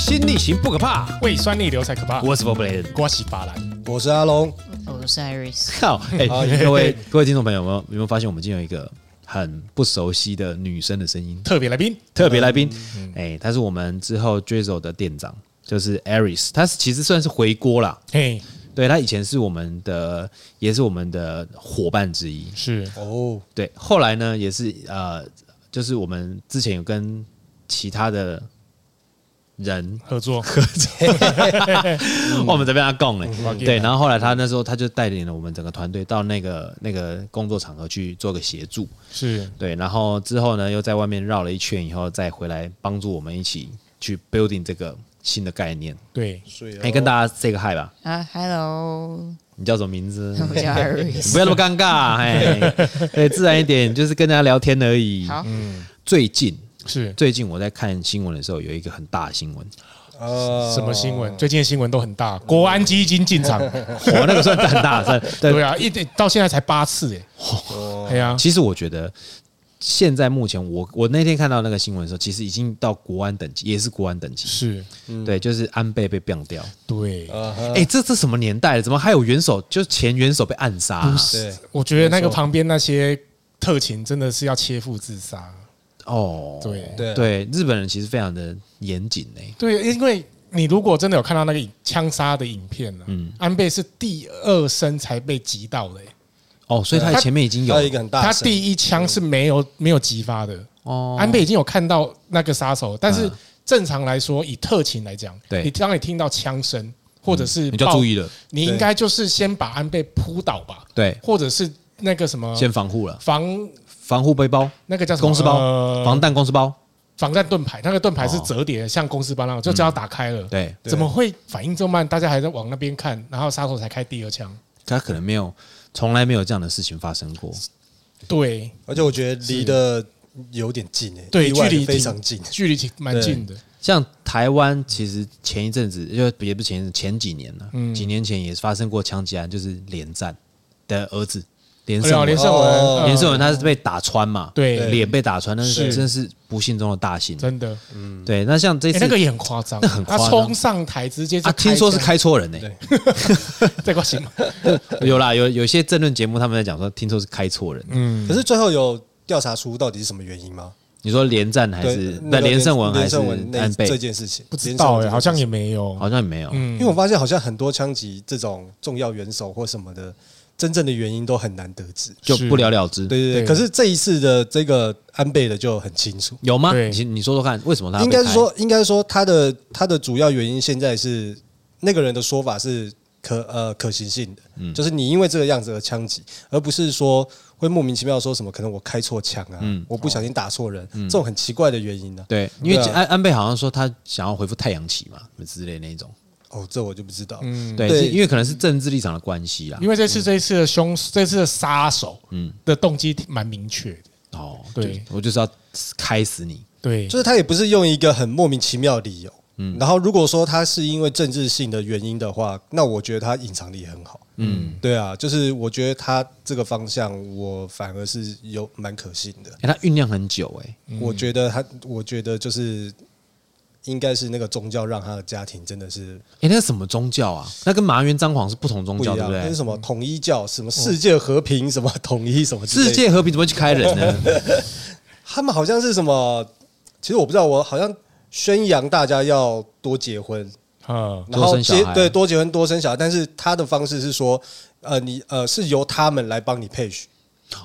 心逆行不可怕，胃酸逆流才可怕。我是 Blade，我是巴兰，我是阿龙，我是 Iris。好，哎，各位各位听众朋友，有没有有没有发现我们今天有一个很不熟悉的女生的声音？特别来宾，特别来宾，哎，他是我们之后 Drizzle 的店长，就是 Iris，她其实算是回锅啦。嘿，对，他以前是我们的，也是我们的伙伴之一。是哦，对，后来呢，也是呃，就是我们之前有跟其他的。人。合作，合作，我们这边他供嘞，对，然后后来他那时候他就带领了我们整个团队到那个那个工作场合去做个协助，是。对，然后之后呢又在外面绕了一圈以后再回来帮助我们一起去 building 这个新的概念，对，哎，跟大家 say 个 hi 吧，啊，Hello，你叫什么名字？我叫 Iris，不要那么尴尬，哎，对，自然一点，就是跟大家聊天而已。好，嗯，最近。是最近我在看新闻的时候，有一个很大的新闻。呃，什么新闻？最近的新闻都很大。国安基金进场，我那个算很大，算对啊，一到现在才八次哎。对啊，其实我觉得现在目前，我我那天看到那个新闻的时候，其实已经到国安等级，也是国安等级。是，对，就是安倍被毙掉。对，哎，这这什么年代了？怎么还有元首？就是前元首被暗杀？不是，我觉得那个旁边那些特勤真的是要切腹自杀。哦，对。对。对，日本人其实非常的严谨呢。对，因为你如果真的有看到那个枪杀的影片呢，嗯，安倍是第二声才被击到的。哦，所以他前面已经有。一个很大，他第一枪是没有没有击发的。哦，安倍已经有看到那个杀手，但是正常来说，以特勤来讲，对，你当你听到枪声或者是你就注意了，你应该就是先把安倍扑倒吧，对，或者是那个什么先防护了。防。防护背包，那个叫什么？公司包，防弹公司包，防弹盾牌。那个盾牌是折叠的，像公司包那种，就只要打开了。对，怎么会反应这么慢？大家还在往那边看，然后杀手才开第二枪。他可能没有，从来没有这样的事情发生过。对，而且我觉得离得有点近诶，对，距离非常近，距离挺蛮近的。像台湾，其实前一阵子，就也不是前前几年了，几年前也是发生过枪击案，就是连战的儿子。连胜文，连胜文，连胜文，他是被打穿嘛？对，脸被打穿，那是真是不幸中的大幸。真的，嗯，对。那像这次那个也很夸张，那很夸张，他冲上台直接就，听说是开错人呢。这个行吗？有啦，有有些政论节目他们在讲说，听说是开错人。嗯，可是最后有调查出到底是什么原因吗？你说连战还是那连胜文还是安倍这件事情？不知道哎，好像也没有，好像也没有。因为我发现好像很多枪击这种重要元首或什么的。真正的原因都很难得知，就不了了之。对对对，可是这一次的这个安倍的就很清楚，有吗？你你说说看，为什么他应该是说，应该说他的他的主要原因现在是那个人的说法是可呃可行性的，嗯，就是你因为这个样子而枪击，而不是说会莫名其妙说什么可能我开错枪啊，嗯，我不小心打错人，这种很奇怪的原因呢？对，因为安安倍好像说他想要恢复太阳旗嘛，之类那种。哦，这我就不知道。嗯，对，因为可能是政治立场的关系啦。因为这次这一次的凶，这次的杀手，嗯，的动机蛮明确的。哦，对，我就是要开死你。对，就是他也不是用一个很莫名其妙的理由。嗯，然后如果说他是因为政治性的原因的话，那我觉得他隐藏力很好。嗯，对啊，就是我觉得他这个方向，我反而是有蛮可信的。哎，他酝酿很久，哎，我觉得他，我觉得就是。应该是那个宗教让他的家庭真的是，哎，那是什么宗教啊？那跟麻原彰晃是不同宗教，对不对？那是什么统一教？什么世界和平？什么统一？什么世界和平？怎么会去开人呢？他们好像是什么？其实我不知道。我好像宣扬大家要多结婚啊，然后结对多结婚多生小孩，但是他的方式是说，呃，你呃是由他们来帮你配许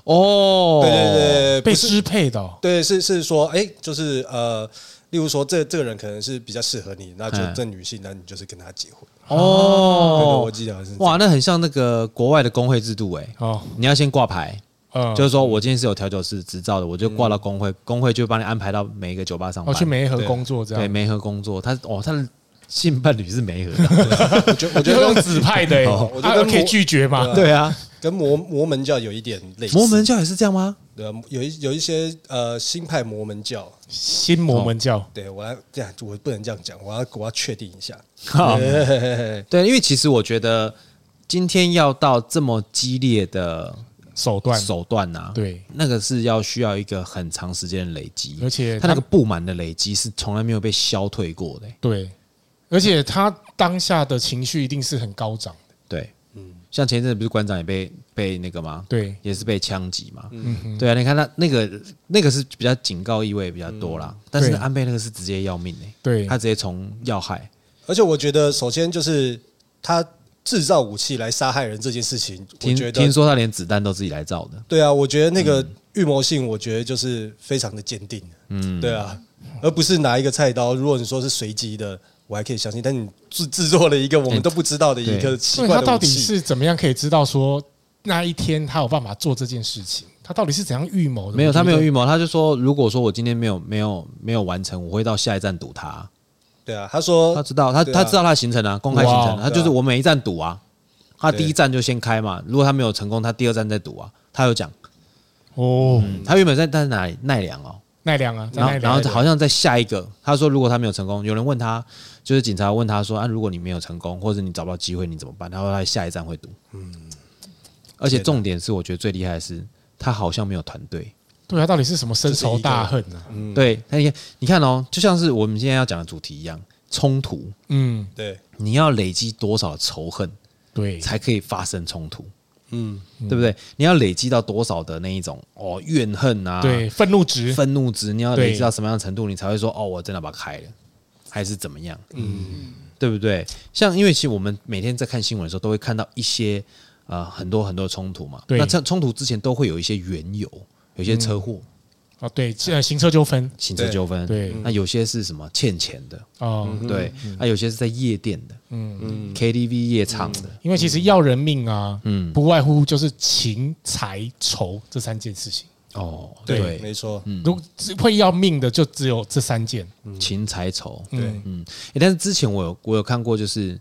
哦，对对对，被支配的，对，是是说，哎，就是呃。例如说，这这个人可能是比较适合你，那就这女性，那你就是跟他结婚。哦。我记得是哇，那很像那个国外的工会制度哎。哦，你要先挂牌，嗯，就是说我今天是有调酒师执照的，我就挂到工会，工会就帮你安排到每一个酒吧上班，去梅河工作这样。对，梅河工作，他哦，他的性伴侣是没合的，我觉得我觉得用指派的，我觉得可以拒绝吗？对啊，跟摩摩门教有一点类似。摩门教也是这样吗？对啊，有一有一些呃新派摩门教，新摩门教，对我要这样，我不能这样讲，我要我要确定一下。对，因为其实我觉得今天要到这么激烈的手段手段呐，对，那个是要需要一个很长时间的累积，而且他那个不满的累积是从来没有被消退过的。对，而且他当下的情绪一定是很高涨的。对，嗯，像前一阵子不是馆长也被被那个吗？对，也是被枪击嘛。嗯哼，对啊，你看他那个那个是比较警告意味比较多啦，但是安倍那个是直接要命哎，对，他直接从要害。而且我觉得，首先就是他制造武器来杀害人这件事情，我觉得听说他连子弹都自己来造的。对啊，我觉得那个预谋性，我觉得就是非常的坚定。嗯，对啊，而不是拿一个菜刀。如果你说是随机的，我还可以相信。但你制制作了一个我们都不知道的一个奇怪的他到底是怎么样可以知道说那一天他有办法做这件事情？他到底是怎样预谋的？没有，他没有预谋，他就说，如果说我今天没有没有没有完成，我会到下一站堵他。对啊，他说他知道，他他知道他的行程啊，公开行程，他就是我每一站堵啊，他第一站就先开嘛，如果他没有成功，他第二站再堵啊，他有讲哦，他原本在在哪里奈良哦，奈良啊，然后然后好像在下一个，他说如果他没有成功，有人问他，就是警察问他说啊，如果你没有成功，或者你找不到机会，你怎么办？他说他下一站会读，嗯，而且重点是，我觉得最厉害的是，他好像没有团队。对啊，到底是什么深仇大恨呢？嗯，对，那你看，你看哦，就像是我们今天要讲的主题一样，冲突。嗯，对，你要累积多少仇恨，对，才可以发生冲突？嗯，对不对？你要累积到多少的那一种哦怨恨啊？对，愤怒值，愤怒值，你要累积到什么样的程度，你才会说哦，我真的把它开了，还是怎么样？嗯，对不对？像因为其实我们每天在看新闻的时候，都会看到一些呃很多很多冲突嘛。那冲冲突之前都会有一些缘由。有些车祸哦，对，行车纠纷，行车纠纷，对，那有些是什么欠钱的哦，对，那有些是在夜店的，嗯。嗯，KTV 夜唱的，因为其实要人命啊，嗯，不外乎就是情财仇这三件事情。哦，对，没错，如果会要命的就只有这三件，情财仇，对，嗯，但是之前我有我有看过，就是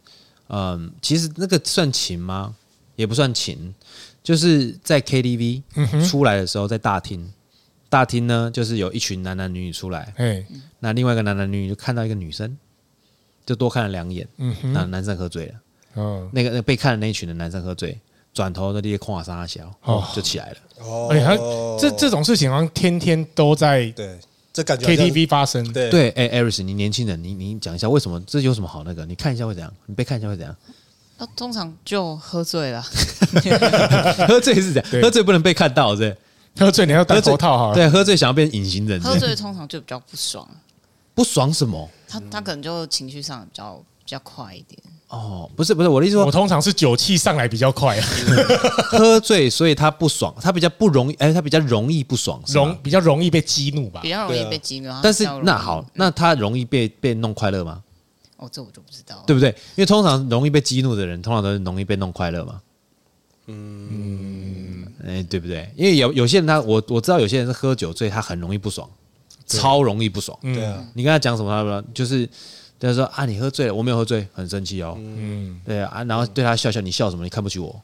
嗯，其实那个算情吗？也不算情。就是在 KTV 出来的时候，在大厅，大厅呢，就是有一群男男女女出来，那另外一个男男女女就看到一个女生，就多看了两眼，那男生喝醉了，那个那被看的那一群的男生喝醉，转头在那里夸三小，就起来了。哦，哎，他这这种事情好像天天都在对，这感觉 KTV 发生。对。对，哎，Aris，你年轻人，你你讲一下为什么这有什么好那个？你看一下会怎样？你被看一下会怎样？那通常就喝醉了，喝醉是这样，喝醉不能被看到，是喝醉你要戴头套哈。对，喝醉想要变隐形人，喝醉通常就比较不爽，不爽什么？他他可能就情绪上比较比较快一点。哦，不是不是，我的意思说，我通常是酒气上来比较快，喝醉所以他不爽，他比较不容易，哎，他比较容易不爽，容比较容易被激怒吧，比较容易被激怒。但是那好，那他容易被被弄快乐吗？哦，这我就不知道，对不对？因为通常容易被激怒的人，通常都是容易被弄快乐嘛。嗯，哎，对不对？因为有有些人他，我我知道有些人是喝酒醉，他很容易不爽，超容易不爽。对啊，你跟他讲什么，他说就是，他说啊，你喝醉了，我没有喝醉，很生气哦。嗯，对啊，然后对他笑笑，你笑什么？你看不起我？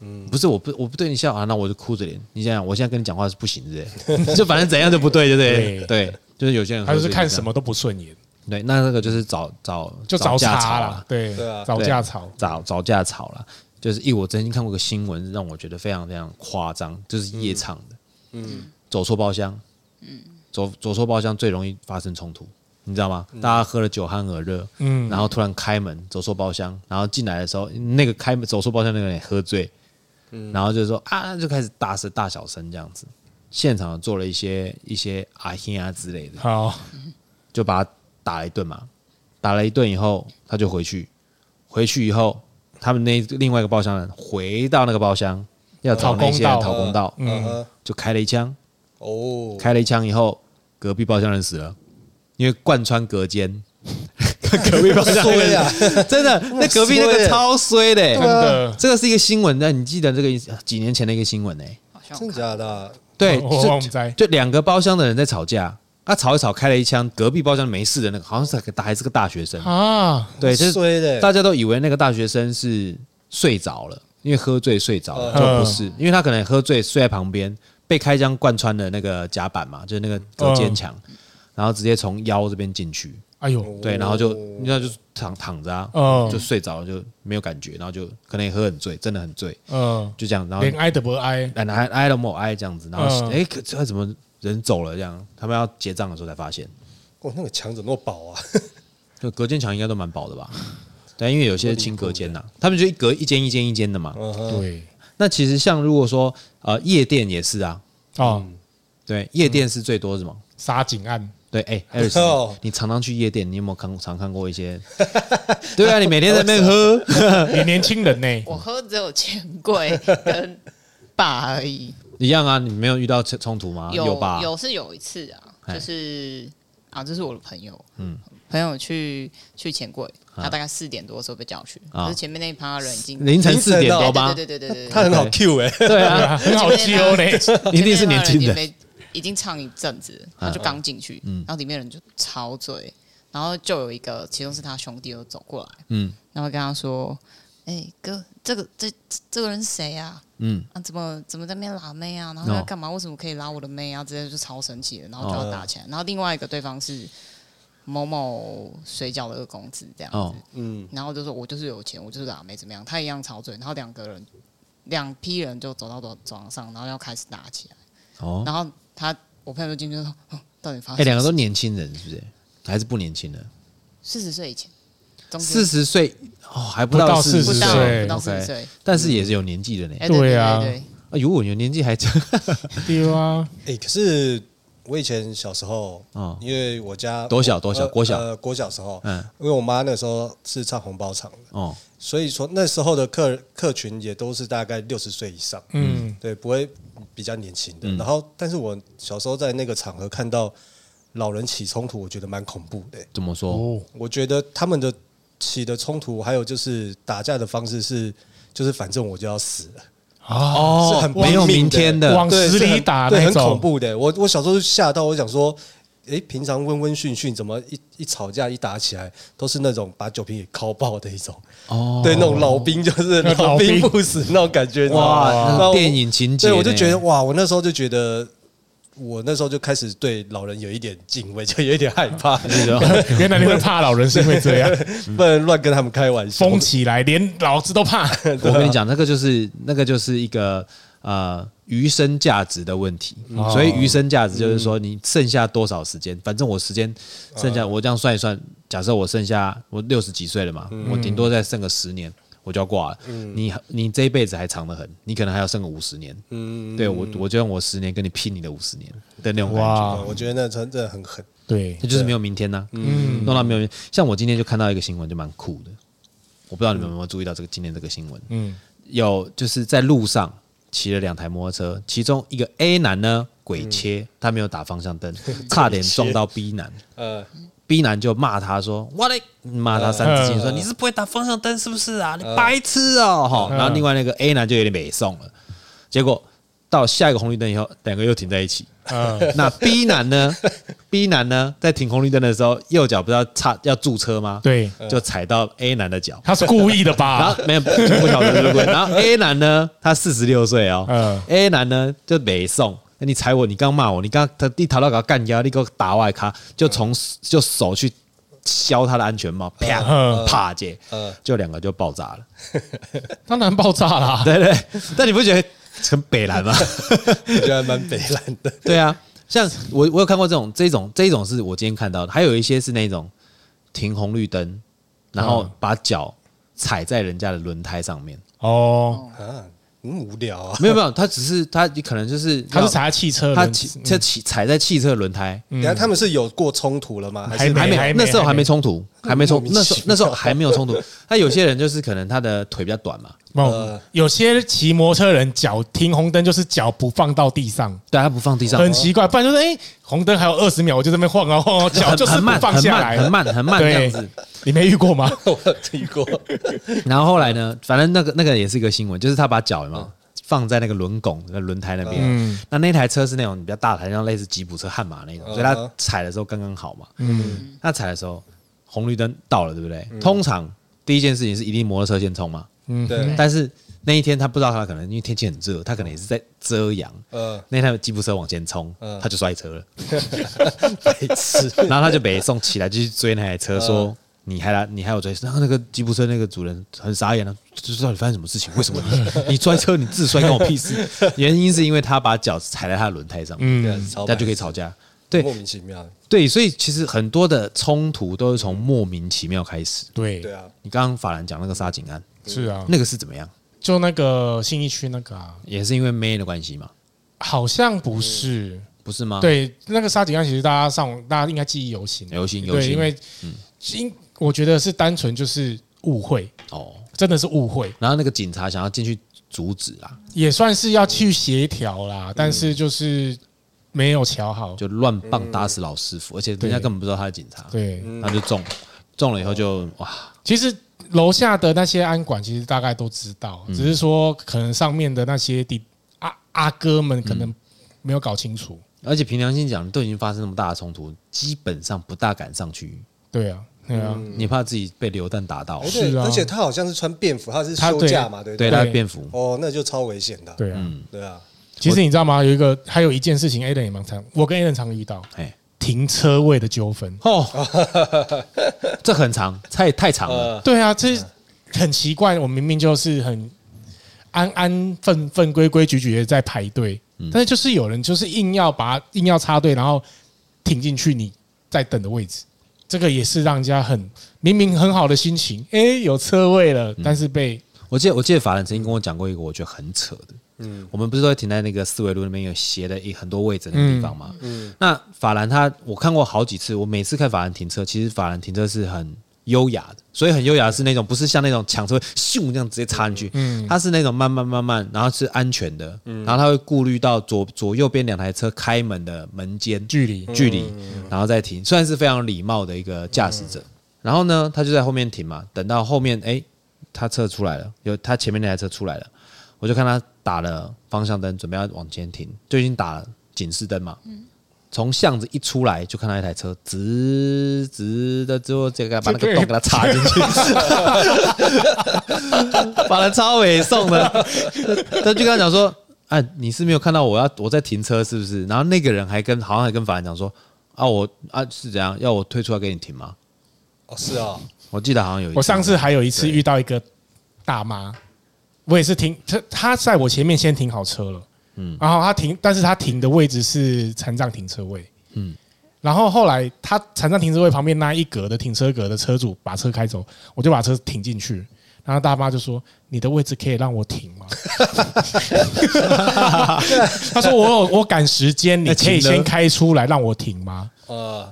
嗯，不是，我不我不对你笑啊，那我就哭着脸。你想想，我现在跟你讲话是不行的，就反正怎样都不对，对不对？对，就是有些人他就是看什么都不顺眼。对，那那个就是找找就找架吵了，对对啊，找架吵，找找架吵了。就是，因为我曾经看过个新闻，让我觉得非常非常夸张，就是夜唱的，嗯，走错包厢，嗯，走走错包厢最容易发生冲突，你知道吗？大家喝了酒酣耳热，嗯，然后突然开门走错包厢，然后进来的时候，那个开门走错包厢那个人也喝醉，嗯，然后就说啊，就开始大声大小声这样子，现场做了一些一些啊嘿啊之类的，好，就把他。打了一顿嘛，打了一顿以后，他就回去。回去以后，他们那另外一个包厢人回到那个包厢，要找那些人逃公道，嗯，就开了一枪。哦，开了一枪以后，隔壁包厢人死了，因为贯穿隔间。隔壁包厢那个 真的，那隔壁那个超衰的，真的。这个是一个新闻，那你记得这个几年前的一个新闻呢？真的假的？对，就两个包厢的人在吵架。他吵一吵，开了一枪，隔壁包厢没事的那个，好像是个大还是个大学生。啊？对，就是大家都以为那个大学生是睡着了，因为喝醉睡着了，就不是，因为他可能喝醉睡在旁边，被开枪贯穿的那个甲板嘛，就是那个隔间墙，然后直接从腰这边进去。哎呦，对，然后就那就躺躺着啊，就睡着了，就没有感觉，然后就可能也喝很醉，真的很醉，嗯，就这样，然后连挨都不挨，挨挨都没挨这样子，然后哎，可这怎么？人走了，这样他们要结账的时候才发现，哦，那个墙怎么那么薄啊？就 隔间墙应该都蛮薄的吧？但，因为有些轻隔间呐，他们就一隔一间一间一间的嘛。对。那其实像如果说呃夜店也是啊，哦，对，夜店是最多是吗？杀警案。对，哎，艾瑞斯，你常常去夜店，你有没有看常看过一些？对啊，你每天在那边喝，你年轻人呢？我喝只有钱柜跟 爸而已。一样啊，你没有遇到冲突吗？有吧？有是有一次啊，就是啊，这是我的朋友，嗯，朋友去去钱柜，他大概四点多的时候被叫去，可是前面那一趴人已经凌晨四点多吧？对对对对对，他很好 Q 哎，对啊，很好 Q 嘞，一定是年轻人。已经唱一阵子，他就刚进去，然后里面人就吵嘴，然后就有一个，其中是他兄弟又走过来，嗯，然后跟他说：“哎哥，这个这这个人是谁呀？嗯，啊怎么怎么在那边拉妹啊？然后他干嘛？为什么可以拉我的妹啊？直接就超神奇的，然后就要打起来。然后另外一个对方是某某水饺的二公子这样子，嗯，然后就说我就是有钱，我就是拉妹怎么样？他一样吵嘴，然后两个人两批人就走到走走廊上，然后要开始打起来，哦，然后。他我朋友就进去说：“到底发生？哎，两个都年轻人是不是？还是不年轻的？四十岁以前，四十岁哦，还不到四十岁，不到四十岁，但是也是有年纪的呢。对啊，如果，有年纪还 对啊。哎，可是我以前小时候啊，因为我家多小多小，国小？呃，国小时候，嗯，因为我妈那时候是唱红包场的哦，所以说那时候的客客群也都是大概六十岁以上，嗯，对，不会。”比较年轻的，嗯、然后，但是我小时候在那个场合看到老人起冲突，我觉得蛮恐怖的。怎么说？我觉得他们的起的冲突，还有就是打架的方式是，就是反正我就要死了哦，是很没有明天的，往死里打，对，很恐怖的。我我小时候就吓到，我想说。哎，平常温温驯驯，怎么一一吵架一打起来，都是那种把酒瓶给敲爆的一种哦，对，那种老兵就是老兵不死那种感觉，哇，电影情节，对，我就觉得哇，我那时候就觉得，我那时候就开始对老人有一点敬畏，就有一点害怕。原来你会怕老人是因为这样，不能乱跟他们开玩笑，疯起来连老子都怕。我跟你讲，那个就是那个就是一个。呃，余生价值的问题，所以余生价值就是说，你剩下多少时间？反正我时间剩下，我这样算一算，假设我剩下我六十几岁了嘛，我顶多再剩个十年，我就要挂了。你你这一辈子还长得很，你可能还要剩个五十年。嗯，对我我就用我十年跟你拼你的五十年的那种感觉。我觉得那真的很狠。对，这就是没有明天呐。嗯，弄到没有。像我今天就看到一个新闻，就蛮酷的。我不知道你们有没有注意到这个今天这个新闻？嗯，有就是在路上。骑了两台摩托车，其中一个 A 男呢鬼切，嗯、他没有打方向灯，差点撞到 B 男。呃，B 男就骂他说：“我嘞，骂他三字经，说你是不会打方向灯是不是啊？你白痴哦！”哈，然后另外那个 A 男就有点没送了，结果到下一个红绿灯以后，两个又停在一起。嗯，那 B 男呢？B 男呢，在停红绿灯的时候，右脚不是要插要驻车吗？对，就踩到 A 男的脚，他是故意的吧？然后没有不晓得对不对？然后 A 男呢，他四十六岁哦。嗯，A 男呢就没送，你踩我，你刚骂我，你刚他一逃到给他干掉，你给我打外卡，就从就手去削他的安全帽，啪啪姐，就两个就爆炸了。当然爆炸了，对对。但你不觉得？很北蓝吗？我觉得还蛮北蓝的。对啊，像我我有看过这种这种这种是我今天看到的，还有一些是那种停红绿灯，然后把脚踩在人家的轮胎上面。哦。很无聊啊！没有没有，他只是他可能就是他是踩在汽车，他骑他骑踩在汽车轮胎。然后他们是有过冲突了吗？还是还没，那时候还没冲突，还没冲。那时候那时候还没有冲突。他有些人就是可能他的腿比较短嘛。呃，有些骑摩托车人脚停红灯就是脚不放到地上，对，他不放地上，很奇怪。不然就是哎，红灯还有二十秒，我就在那边晃啊晃啊，脚就是不放下来，很慢很慢这样子。你没遇过吗？我遇过。然后后来呢？反正那个那个也是一个新闻，就是他把脚嘛放在那个轮拱、那轮胎那边。嗯，那那台车是那种比较大台，像类似吉普车、悍马那种，所以他踩的时候刚刚好嘛。嗯，他踩的时候红绿灯到了，对不对？通常第一件事情是一定摩托车先冲嘛。嗯，对。但是那一天他不知道，他可能因为天气很热，他可能也是在遮阳。嗯，那台吉普车往前冲，他就摔车了。白痴。然后他就被送起来，就去追那台车，说。你还来，你还有追，然后那个吉普车那个主人很傻眼了，就知道你发生什么事情？为什么你你摔车，你自摔关我屁事？原因是因为他把脚踩在他的轮胎上，嗯，他就可以吵架。对，莫名其妙。对，所以其实很多的冲突都是从莫名其妙开始。对，对啊。你刚刚法兰讲那个杀警案，是啊，那个是怎么样？就那个信义区那个啊，也是因为妹的关系吗？好像不是，不是吗？对，那个杀警案其实大家上网，大家应该记忆犹新，犹新，犹新。对，因为，嗯，因我觉得是单纯就是误会哦，真的是误会。然后那个警察想要进去阻止啦，也算是要去协调啦，但是就是没有瞧好，就乱棒打死老师傅，而且人家根本不知道他是警察，对，他就中，中了以后就哇，其实。楼下的那些安管其实大概都知道，只是说可能上面的那些弟阿阿哥们可能没有搞清楚。而且凭良心讲，都已经发生那么大的冲突，基本上不大敢上去。对啊，对啊，你怕自己被流弹打到。是啊，而且他好像是穿便服，他是休假嘛，对对，他是便服。哦，那就超危险的。对啊，对啊。其实你知道吗？有一个还有一件事情，Alan 也蛮常，我跟 Alan 常遇到。哎停车位的纠纷哦，这很长，太太长了。对啊，这很奇怪。我明明就是很安安分分、规规矩矩的在排队，但是就是有人就是硬要把硬要插队，然后停进去你在等的位置。这个也是让人家很明明很好的心情，哎，有车位了，但是被我记得我记得法兰曾经跟我讲过一个我觉得很扯的。嗯，我们不是都会停在那个四维路那边有斜的一很多位置的地方吗？嗯，那法兰他我看过好几次，我每次看法兰停车，其实法兰停车是很优雅的，所以很优雅的是那种不是像那种抢车咻这样直接插进去，嗯，它是那种慢慢慢慢，然后是安全的，嗯然后他会顾虑到左左右边两台车开门的门间距离距离，然后再停，虽然是非常礼貌的一个驾驶者。然后呢，他就在后面停嘛，等到后面哎，他车出来了，有他前面那台车出来了。我就看他打了方向灯，准备要往前停，就已经打了警示灯嘛。从巷子一出来，就看到一台车直直的，之后这个把那个洞给他插进去，把他超尾送的。他就跟他讲说：“哎、啊，你是没有看到我要我在停车是不是？”然后那个人还跟好像还跟法兰讲说：“啊，我啊是怎样要我退出来给你停吗？”哦，是哦，我记得好像有一次。我上次还有一次遇到一个大妈。我也是停，他他在我前面先停好车了，嗯，然后他停，但是他停的位置是残障停车位，嗯，然后后来他残障停车位旁边那一格的停车格的车主把车开走，我就把车停进去，然后大妈就说：“你的位置可以让我停吗？” 他说：“我有我赶时间，你可以先开出来让我停吗？”呃。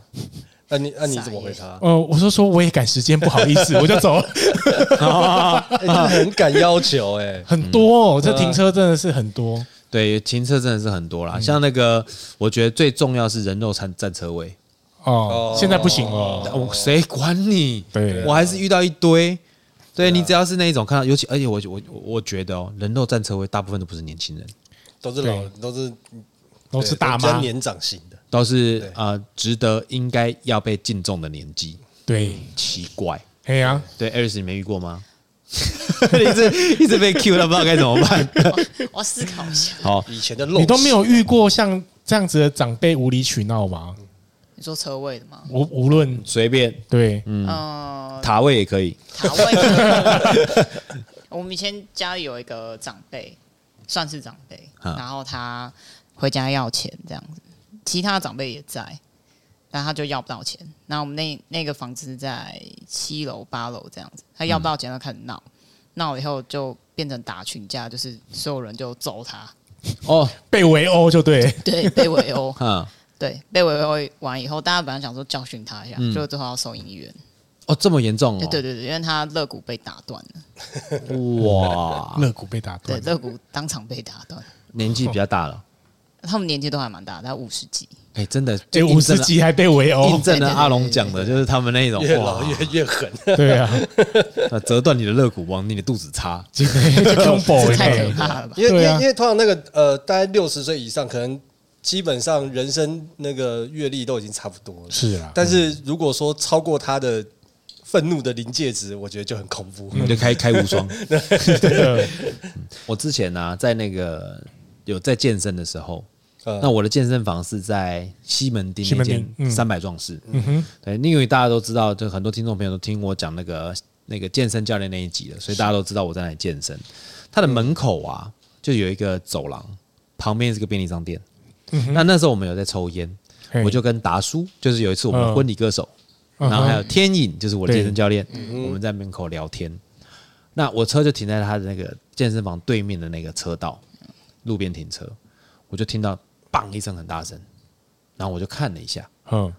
那你那你怎么回他？呃，我说说我也赶时间，不好意思，我就走了。很敢要求哎，很多哦，这停车真的是很多。对，停车真的是很多啦。像那个，我觉得最重要是人肉占占车位。哦，现在不行了，谁管你？对，我还是遇到一堆。对，你只要是那一种看到，尤其而且我我我觉得哦，人肉占车位大部分都不是年轻人，都是老人，都是都是大妈，年长型的。都是呃，值得应该要被敬重的年纪。对，奇怪，哎呀，对，艾瑞斯你没遇过吗？一直一直被 Q 了，不知道该怎么办。我思考一下。好，以前的你都没有遇过像这样子的长辈无理取闹吗？你说车位的吗？无无论随便，对，嗯，塔位也可以。塔位。我们以前家里有一个长辈，算是长辈，然后他回家要钱这样子。其他长辈也在，但他就要不到钱。然后我们那那个房子在七楼八楼这样子，他要不到钱，他开始闹，闹了以后就变成打群架，就是所有人就揍他。哦，被围殴就对，对，被围殴。嗯，对，被围殴完以后，大家本来想说教训他一下，就最后要送医院。哦，这么严重哦？对对对，因为他肋骨被打断了。哇，肋骨被打断，对，肋骨当场被打断。年纪比较大了。他们年纪都还蛮大，他五十几。哎，真的，这五十几还被围殴，印证了阿龙讲的，就是他们那种越老越越狠。对啊，折断你的肋骨往你的肚子插，太可怕了吧？因为因为因为通常那个呃，大概六十岁以上，可能基本上人生那个阅历都已经差不多了。是啊，但是如果说超过他的愤怒的临界值，我觉得就很恐怖，你就开开无双。我之前呢，在那个。有在健身的时候，那我的健身房是在西门町那间三百壮士。嗯哼，对，因为大家都知道，就很多听众朋友都听我讲那个那个健身教练那一集了，所以大家都知道我在那里健身。他的门口啊，就有一个走廊，旁边是个便利商店。那那时候我们有在抽烟，我就跟达叔，就是有一次我们婚礼歌手，然后还有天影，就是我的健身教练，我们在门口聊天。那我车就停在他的那个健身房对面的那个车道，路边停车，我就听到砰一声很大声，然后我就看了一下，嗯，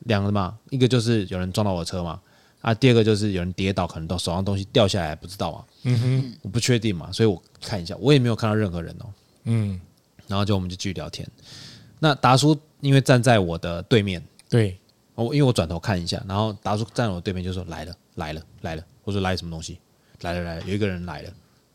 两个嘛，一个就是有人撞到我的车嘛，啊，第二个就是有人跌倒，可能到手上东西掉下来，不知道啊，嗯哼，我不确定嘛，所以我看一下，我也没有看到任何人哦，嗯，然后就我们就继续聊天。那达叔因为站在我的对面，对，我因为我转头看一下，然后达叔站在我对面就说来了来了来了，我说来什么东西？来了来了，有一个人来了，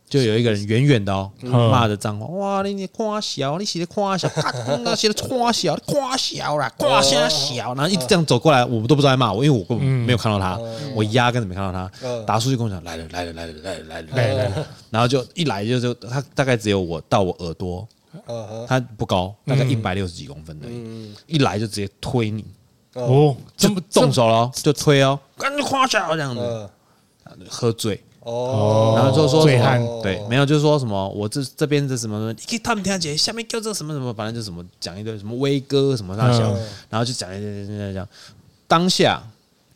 就有一个人远远的哦，骂着脏话，哇，你你夸小，你写的夸小，那写的夸小，夸小啦，夸小小，然后一直这样走过来，我们都不知道在骂我，因为我根本没有看到他，我压根子没看到他。达叔就跟我讲，来了来了来了来了来了来了，然后就一来就就他大概只有我到我耳朵，他不高，大概一百六十几公分的，一来就直接推你，哦，这么动手了，就推哦，赶紧夸小这样子，喝醉。哦，然后就说醉汉，对，没有，就是说什么我这这边的什么，你可以他们听下下面叫这什么什么，反正就什么讲一堆什么威哥什么大小，然后就讲一讲讲讲讲。当下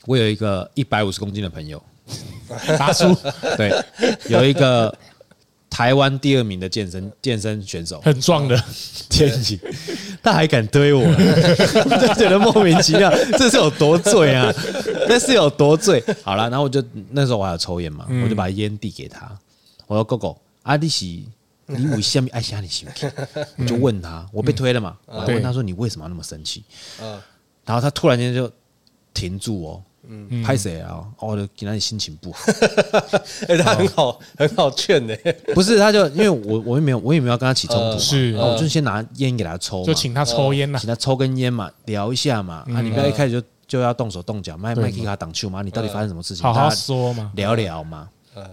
我有一个一百五十公斤的朋友，大叔，对，有一个。台湾第二名的健身健身选手，很壮的 天气，他还敢推我，就觉得莫名其妙，这是有多醉啊？那是有多醉？好了，然后我就那时候我还有抽烟嘛，我就把烟递给他，我说：“哥哥，阿弟喜，你为什么爱瞎你心？”我就问他，我被推了嘛，我问他说：“你为什么要那么生气？”然后他突然间就停住哦。嗯，拍谁啊？哦，就给他心情不好。哎，他很好，很好劝呢。不是，他就因为我，我也没有，我也没有跟他起冲突，是，我就先拿烟给他抽，就请他抽烟嘛，请他抽根烟嘛，聊一下嘛。啊，你不要一开始就就要动手动脚，麦麦给他挡球嘛。你到底发生什么事情？好好说嘛，聊聊嘛。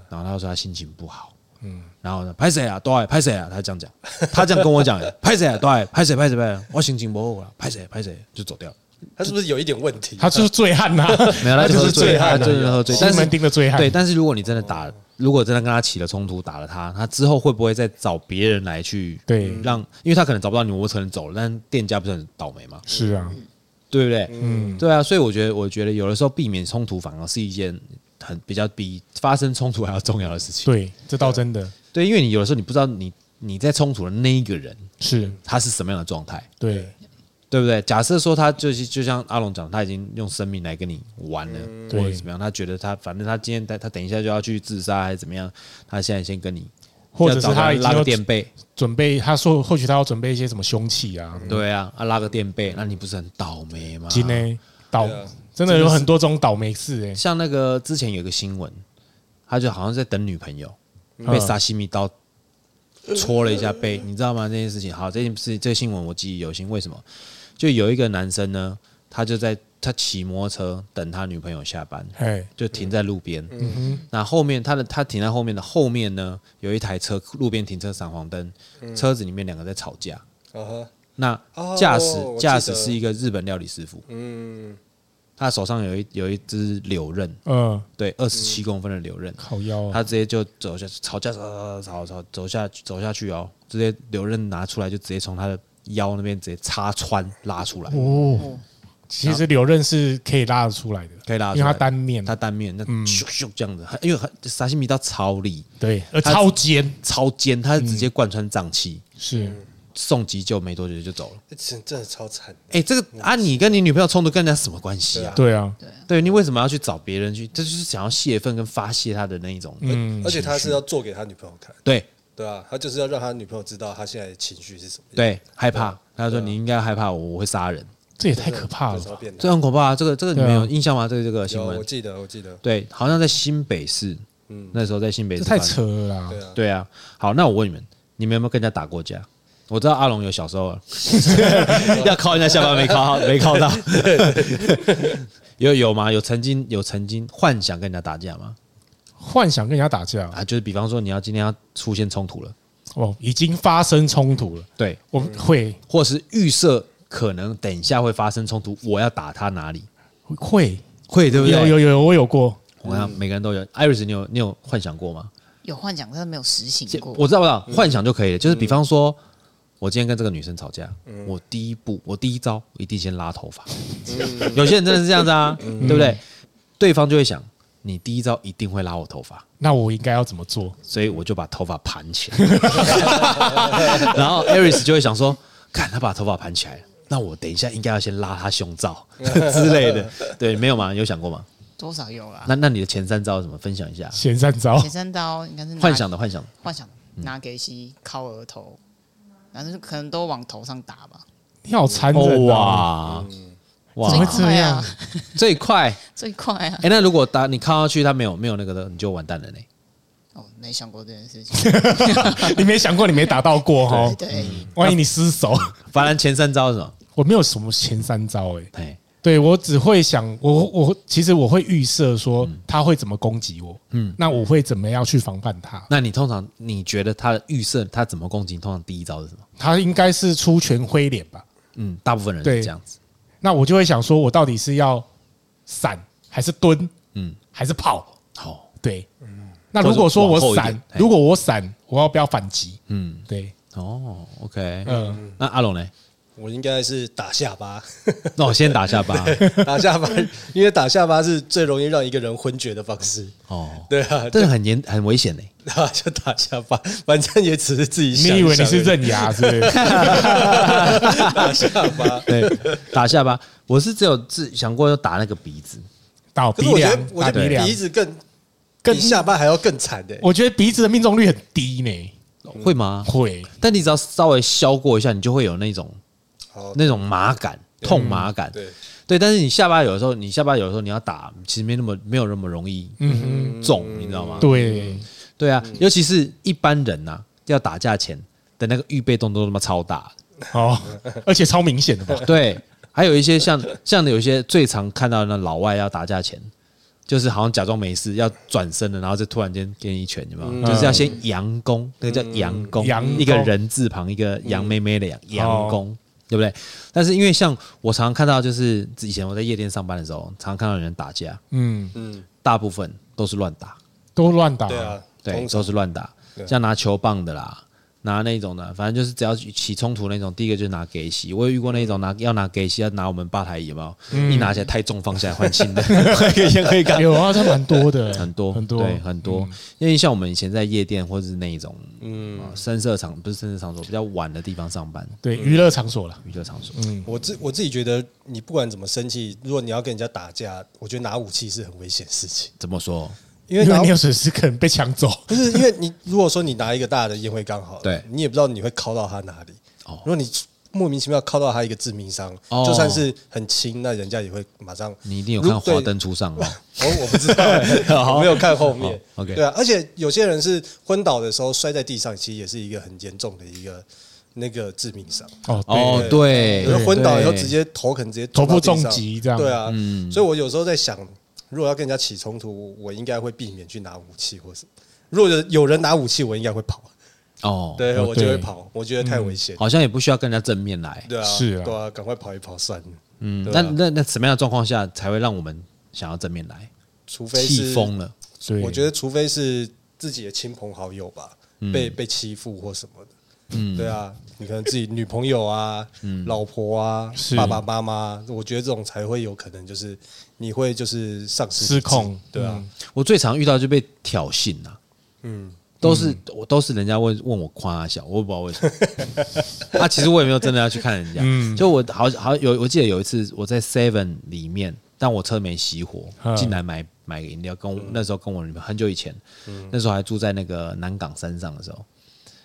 然后他说他心情不好。嗯，然后呢，拍谁啊？对，拍谁啊？他这样讲，他这样跟我讲，拍谁啊？对，拍谁？拍谁？拍谁？我心情不好了，拍谁？拍谁？就走掉。他是不是有一点问题？他就是醉汉呐，没有，他就是醉汉，就是喝醉。西门町的醉汉。对，但是如果你真的打，如果真的跟他起了冲突，打了他，他之后会不会再找别人来去对让？因为他可能找不到你，我可能走了，但店家不是很倒霉吗？是啊，对不对？嗯，对啊。所以我觉得，我觉得有的时候避免冲突反而是一件很比较比发生冲突还要重要的事情。对，这倒真的。对，因为你有的时候你不知道你你在冲突的那一个人是他是什么样的状态。对。对不对？假设说他就是就像阿龙讲，他已经用生命来跟你玩了，或者怎么样？他觉得他反正他今天他他等一下就要去自杀还是怎么样？他现在先跟你，或者是他拉个垫背，准备他说或许他要准备一些什么凶器啊？对啊，啊拉个垫背，那你不是很倒霉吗？真的倒真的有很多种倒霉事哎。像那个之前有个新闻，他就好像在等女朋友，被沙西米刀戳了一下背，你知道吗？这件事情好，这件事这个新闻我记忆犹新，为什么？就有一个男生呢，他就在他骑摩托车等他女朋友下班，就停在路边。那后面他的他停在后面的后面呢，有一台车路边停车闪黄灯，车子里面两个在吵架。那驾驶驾驶是一个日本料理师傅。他手上有一有一只柳刃。嗯，对，二十七公分的柳刃。靠腰。他直接就走下吵架，吵吵吵走下走下去哦，直接柳刃拿出来就直接从他的。腰那边直接插穿拉出来。哦，其实柳刃是可以拉得出来的，可以拉，因为它单面，它单面那咻咻这样子，因为沙西米刀超利，对，超尖，超尖，它是直接贯穿脏器，是。送急救没多久就走了，真真的超惨。哎，这个啊，你跟你女朋友冲突跟人家什么关系啊？对啊，对，你为什么要去找别人去？这就是想要泄愤跟发泄他的那一种，嗯，而且他是要做给他女朋友看，对。对啊，他就是要让他女朋友知道他现在的情绪是什么。对，害怕。他说：“你应该害怕我，我会杀人。”这也太可怕了，这很可怕。这个这个你们有印象吗？这个这个新闻，我记得我记得。对，好像在新北市。嗯，那时候在新北市。太扯了。对啊。对啊。好，那我问你们，你们有没有跟人家打过架？我知道阿龙有小时候 要靠人家下巴没靠没靠到。有有吗？有曾经有曾经幻想跟人家打架吗？幻想跟人家打架啊，就是比方说你要今天要出现冲突了，哦，已经发生冲突了，对，我会，或是预设可能等一下会发生冲突，我要打他哪里？会会对不对？有有有，我有过，我想每个人都有。Iris，你有你有幻想过吗？有幻想，但是没有实行过。我知道，我知道，幻想就可以了。就是比方说，我今天跟这个女生吵架，我第一步，我第一招一定先拉头发。有些人真的是这样子啊，对不对？对方就会想，你第一招一定会拉我头发，那我应该要怎么做？所以我就把头发盘起来。然后 Aris 就会想说，看他把头发盘起来，那我等一下应该要先拉他胸罩 之类的。对，没有吗？有想过吗？多少有啊？那那你的前三招怎么分享一下？前三招，前三招应该是幻想的，幻想的，幻想拿给西靠额头。反正可能都往头上打吧。你好残忍哇！哇，怎么会这样？最快，最快啊！哎，那如果打你靠上去，他没有没有那个的，你就完蛋了呢。哦，没想过这件事情。你没想过，你没打到过哈？对，万一你失手。反正前三招是什么？我没有什么前三招哎。对，我只会想，我我其实我会预设说他会怎么攻击我，嗯，那我会怎么样去防范他？那你通常你觉得他的预设他怎么攻击？通常第一招是什么？他应该是出拳挥脸吧？嗯，大部分人是这样子。那我就会想说，我到底是要闪还是蹲？嗯，还是跑？好，对，嗯。那如果说我闪，如果我闪，我要不要反击？嗯，对。哦，OK，嗯，那阿龙呢？我应该是打下巴，那我先打下巴，打下巴，因为打下巴是最容易让一个人昏厥的方式。哦，对啊，这个很严很危险呢。那就打下巴，反正也只是自己想。你以为你是认牙是不是？打下巴，对，打下巴。我是只有自想过要打那个鼻子，打鼻梁，我觉得鼻子更更下巴还要更惨的。我觉得鼻子的命中率很低呢，会吗？会，但你只要稍微削过一下，你就会有那种。那种麻感、痛麻感，对。对，但是你下巴有的时候，你下巴有的时候你要打，其实没那么没有那么容易肿，你知道吗？对。对啊，尤其是一般人呐，要打架前的那个预备动作都他妈超大。哦，而且超明显的吧？对，还有一些像像有一些最常看到的那老外要打架前，就是好像假装没事要转身了，然后就突然间给你一拳，有没有？就是要先佯攻，那个叫佯攻，一个人字旁一个杨妹妹的佯佯攻。对不对？但是因为像我常常看到，就是以前我在夜店上班的时候，常常看到有人打架，嗯。嗯，大部分都是乱打，都乱打，对啊，对，都是乱打，像拿球棒的啦。拿那种的，反正就是只要起冲突那种，第一个就是拿给洗。我有遇过那种拿要拿给洗，要拿我们吧台有没有？嗯、一拿起来太重，放下来换新的，可以可以干。有啊，这蛮多的，很多很多对很多。嗯、因为像我们以前在夜店或者是那一种嗯声色场，不是声色场所，比较晚的地方上班，对娱乐场所了，娱乐场所。嗯，我自我自己觉得，你不管怎么生气，如果你要跟人家打架，我觉得拿武器是很危险的事情。怎么说？因为你有损失可能被抢走，不是因为你如果说你拿一个大的烟灰缸好了，对，你也不知道你会敲到他哪里。哦，如果你莫名其妙敲到他一个致命伤，就算是很轻，那人家也会马上。你一定有看《华灯初上》吗？我我不知道，我没有看后面。OK，对啊，而且有些人是昏倒的时候摔在地上，其实也是一个很严重的一个那个致命伤。哦哦，对，昏倒以后直接头可能直接头部重击这样。对啊，所以我有时候在想。如果要跟人家起冲突，我应该会避免去拿武器，或是如果有人拿武器，我应该会跑。哦，对，我就会跑，我觉得太危险。好像也不需要跟人家正面来。对啊，是啊，对啊，赶快跑一跑算了。嗯，那那那什么样的状况下才会让我们想要正面来？除非是气疯了，我觉得除非是自己的亲朋好友吧，被被欺负或什么的。嗯，对啊，你可能自己女朋友啊、嗯老婆啊、爸爸妈妈，我觉得这种才会有可能，就是你会就是丧失失控。对啊，我最常遇到就被挑衅呐，嗯，都是我都是人家问问我夸他小，我也不知道为什么。啊，其实我也没有真的要去看人家，嗯。就我好好有，我记得有一次我在 Seven 里面，但我车没熄火，进来买买饮料，跟那时候跟我女朋友很久以前，那时候还住在那个南港山上的时候。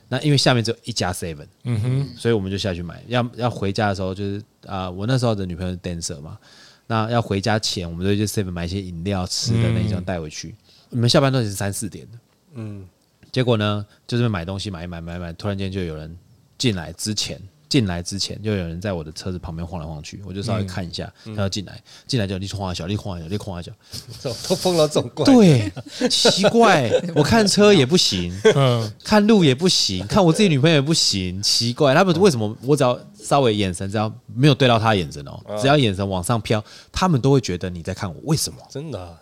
那因为下面只有一家 seven，嗯哼，所以我们就下去买。要要回家的时候，就是啊，我那时候的女朋友是 dancer 嘛，那要回家前，我们就去 seven 买一些饮料吃的那种带回去。你们下班都已经三四点了，嗯，结果呢，就是买东西买一买买买，突然间就有人进来之前。进来之前就有人在我的车子旁边晃来晃去，我就稍微看一下，他要进来，进来就立晃小，立晃小，立晃小，都碰到这种怪，对，奇怪，我看车也不行，嗯，看路也不行，看我自己女朋友也不行，奇怪，他们为什么？我只要稍微眼神，只要没有对到他眼神哦，只要眼神往上飘，他们都会觉得你在看我，为什么？真的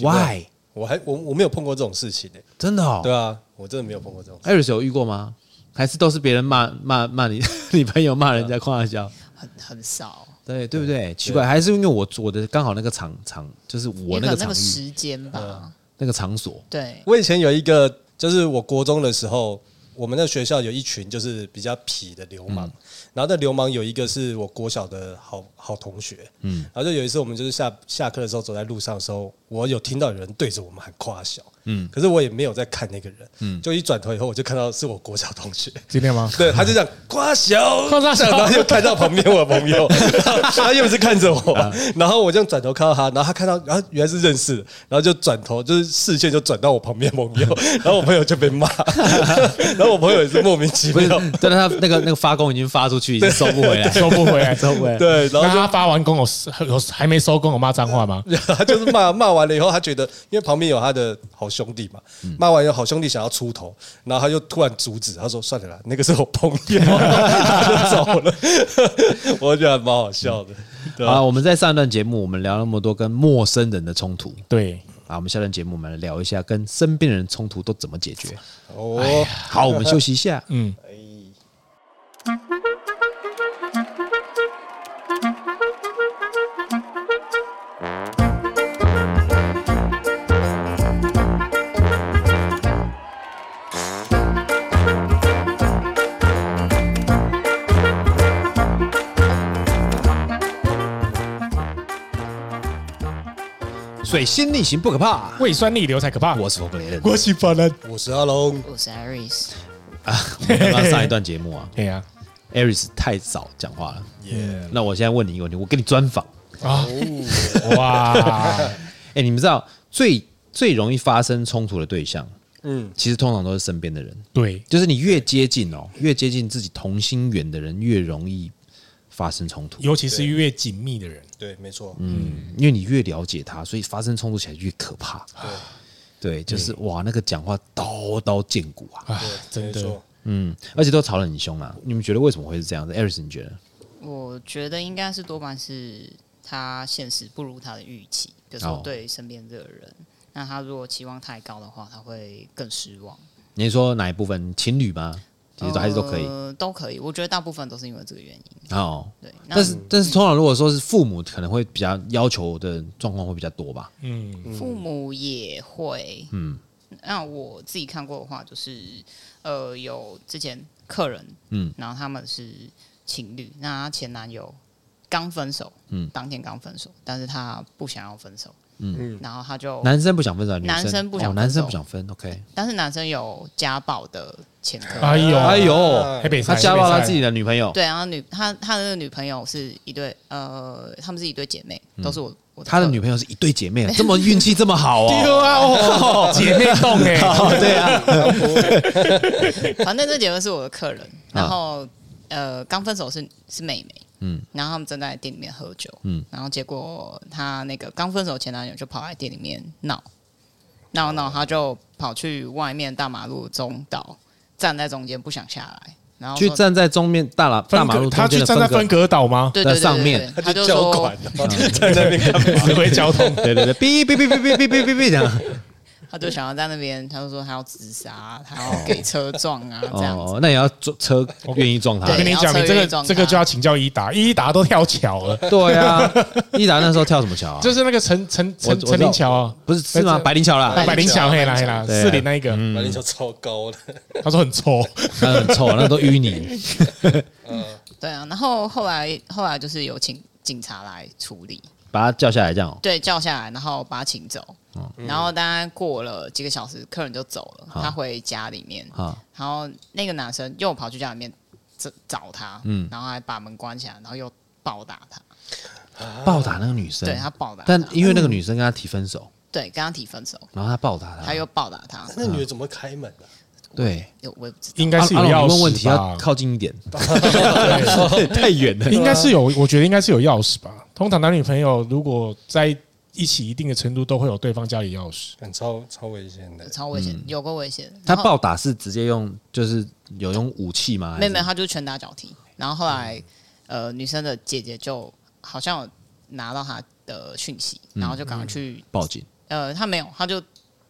？Why？我还我我没有碰过这种事情呢，真的哦，对啊，我真的没有碰过这种。艾瑞斯有遇过吗？还是都是别人骂骂骂你 你朋友骂人家夸他笑？很很少，对对不对？奇怪，还是因为我我的刚好那个场场就是我那个场时间吧，那个场所。对，我以前有一个，就是我国中的时候，我们那学校有一群就是比较痞的流氓。然后那流氓有一个是我国小的好好同学，嗯，然后就有一次我们就是下下课的时候走在路上的时候，我有听到有人对着我们喊夸小，嗯，可是我也没有在看那个人，嗯，就一转头以后我就看到是我国小同学，今天吗？对，他就这样夸小，夸小，然后又看到旁边我的朋友，他又是看着我，然后我这样转头看到他，然后他看到，然后原来是认识，然后就转头就是视线就转到我旁边朋友，然后我朋友就被骂，然后我朋友也是莫名其妙，但是他那个那个发功已经发出去。已经收不回来，收不回来，收不回来。对，然后他发完功，我有还没收工，我骂脏话吗？他就是骂骂完了以后，他觉得因为旁边有他的好兄弟嘛，骂完以后好兄弟想要出头，然后他就突然阻止，他说：“算了啦，那个是我朋友。”他就走了。我觉得还蛮好笑的。啊，我们在上一段节目，我们聊那么多跟陌生人的冲突。对啊，我们下段节目我们来聊一下跟身边人冲突都怎么解决。哦，好，我们休息一下。嗯。水星逆行不可怕，胃酸逆流才可怕。我是佛格雷，我是法兰，我是阿龙，我是 Aris。啊，我刚刚上一段节目啊，对呀，Aris 太少讲话了。耶，那我现在问你一个问题，我跟你专访啊。哇，哎，你们知道最最容易发生冲突的对象，嗯，其实通常都是身边的人。对，就是你越接近哦，越接近自己同心圆的人，越容易。发生冲突，尤其是越紧密的人，对，没错，嗯，因为你越了解他，所以发生冲突起来越可怕。对，对，就是哇，那个讲话刀刀见骨啊，真的，嗯，而且都吵得很凶啊。你们觉得为什么会是这样子艾瑞斯你觉得？我觉得应该是多半是他现实不如他的预期，比如说对身边这个人，那他如果期望太高的话，他会更失望。你说哪一部分？情侣吗？其实还是都可以，呃，都可以。我觉得大部分都是因为这个原因。哦，对。但是，但是通常如果说是父母，可能会比较要求的状况会比较多吧。嗯，父母也会。嗯，那我自己看过的话，就是呃，有之前客人，嗯，然后他们是情侣，那他前男友刚分手，嗯，当天刚分手，但是他不想要分手。嗯，然后他就男生不想分手，男生不想，男生不想分，OK。但是男生有家暴的前科，哎呦。哎呦，他家暴他自己的女朋友，对，然后女他他的女朋友是一对，呃，他们是一对姐妹，都是我我他的女朋友是一对姐妹，这么运气这么好哦，姐妹洞哎，对啊，反正这姐妹是我的客人，然后呃，刚分手是是妹妹。嗯，然后他们正在店里面喝酒，嗯，然后结果他那个刚分手前男友就跑来店里面闹，闹闹，他就跑去外面大马路中岛站在中间不想下来，然后去站在中面大马大马路他去站在分隔岛吗？对对对，上面他就交管，在那边指挥 交通，对对对，哔哔哔哔哔哔哔哔这样。他就想要在那边，他就说他要自杀，他要给车撞啊，这样子。那也要撞车，愿意撞他。我跟你讲，你这个这个就要请教伊达，伊达都跳桥了。对啊，伊达那时候跳什么桥啊？就是那个陈陈陈陈林桥啊，不是是吗？白灵桥啦，白灵桥黑啦黑啦，四零那一个，白灵桥超高的。他说很臭，很臭，那都淤泥。嗯，对啊。然后后来后来就是有请警察来处理，把他叫下来，这样。对，叫下来，然后把他请走。然后大概过了几个小时，客人就走了。他回家里面，然后那个男生又跑去家里面找找他，然后还把门关起来，然后又暴打他，暴打那个女生。对，他暴打，但因为那个女生跟他提分手，对，跟他提分手，然后他暴打他，他又暴打他。那女的怎么开门的？对，我也不知道，应该是有钥匙。问问题要靠近一点，太远了。应该是有，我觉得应该是有钥匙吧。通常男女朋友如果在。一起一定的程度都会有对方家里钥匙，很超超危险的，超危险，有过危险。他暴打是直接用，就是有用武器吗？没有没有，他就拳打脚踢。然后后来，呃，女生的姐姐就好像有拿到他的讯息，然后就赶快去报警。呃，他没有，他就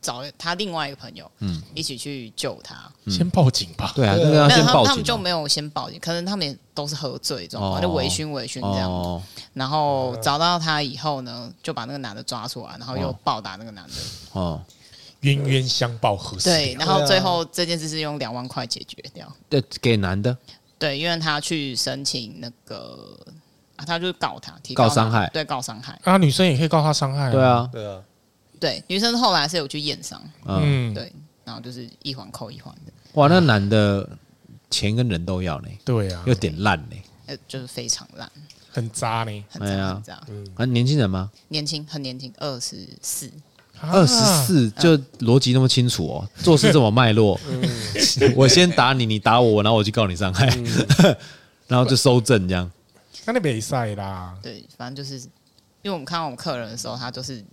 找他另外一个朋友，嗯，一起去救他。先报警吧。对啊，这个要先报警。他们就没有先报警，可能他们也都是喝醉这种，就微醺微醺这样。然后找到他以后呢，就把那个男的抓出来，然后又暴打那个男的。哦，冤冤相报何时了？对，然后最后这件事是用两万块解决掉。对，给男的。对，因为他去申请那个啊，他就是告他，提告伤害，对，告伤害啊，女生也可以告他伤害。对啊，对啊，对，女生后来是有去验伤，嗯，对，然后就是一环扣一环的。哇，那男的钱跟人都要呢？对啊，有点烂呢，呃，就是非常烂，很渣呢，很渣，很渣。嗯，啊，年轻人吗？年轻，很年轻，二十四。二十四就逻辑那么清楚哦，做事这么脉络。我先打你，你打我，然后我去告你伤害，然后就收证这样。那你没赛啦。对，反正就是，因为我们看到我们客人的时候，他就是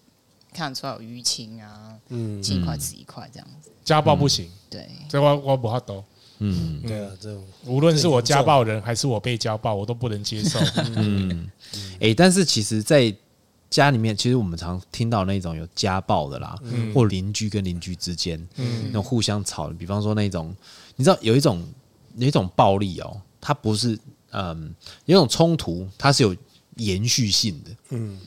看得出来有淤青啊，嗯，几块吃一块这样子。家暴不行，对，这我我不好懂。嗯，对啊，这无论是我家暴人还是我被家暴，我都不能接受。嗯，哎，但是其实，在家里面其实我们常听到那种有家暴的啦，嗯、或邻居跟邻居之间，嗯、那种互相吵的，比方说那种，你知道有一种有一种暴力哦，它不是嗯，有一种冲突，它是有延续性的，嗯，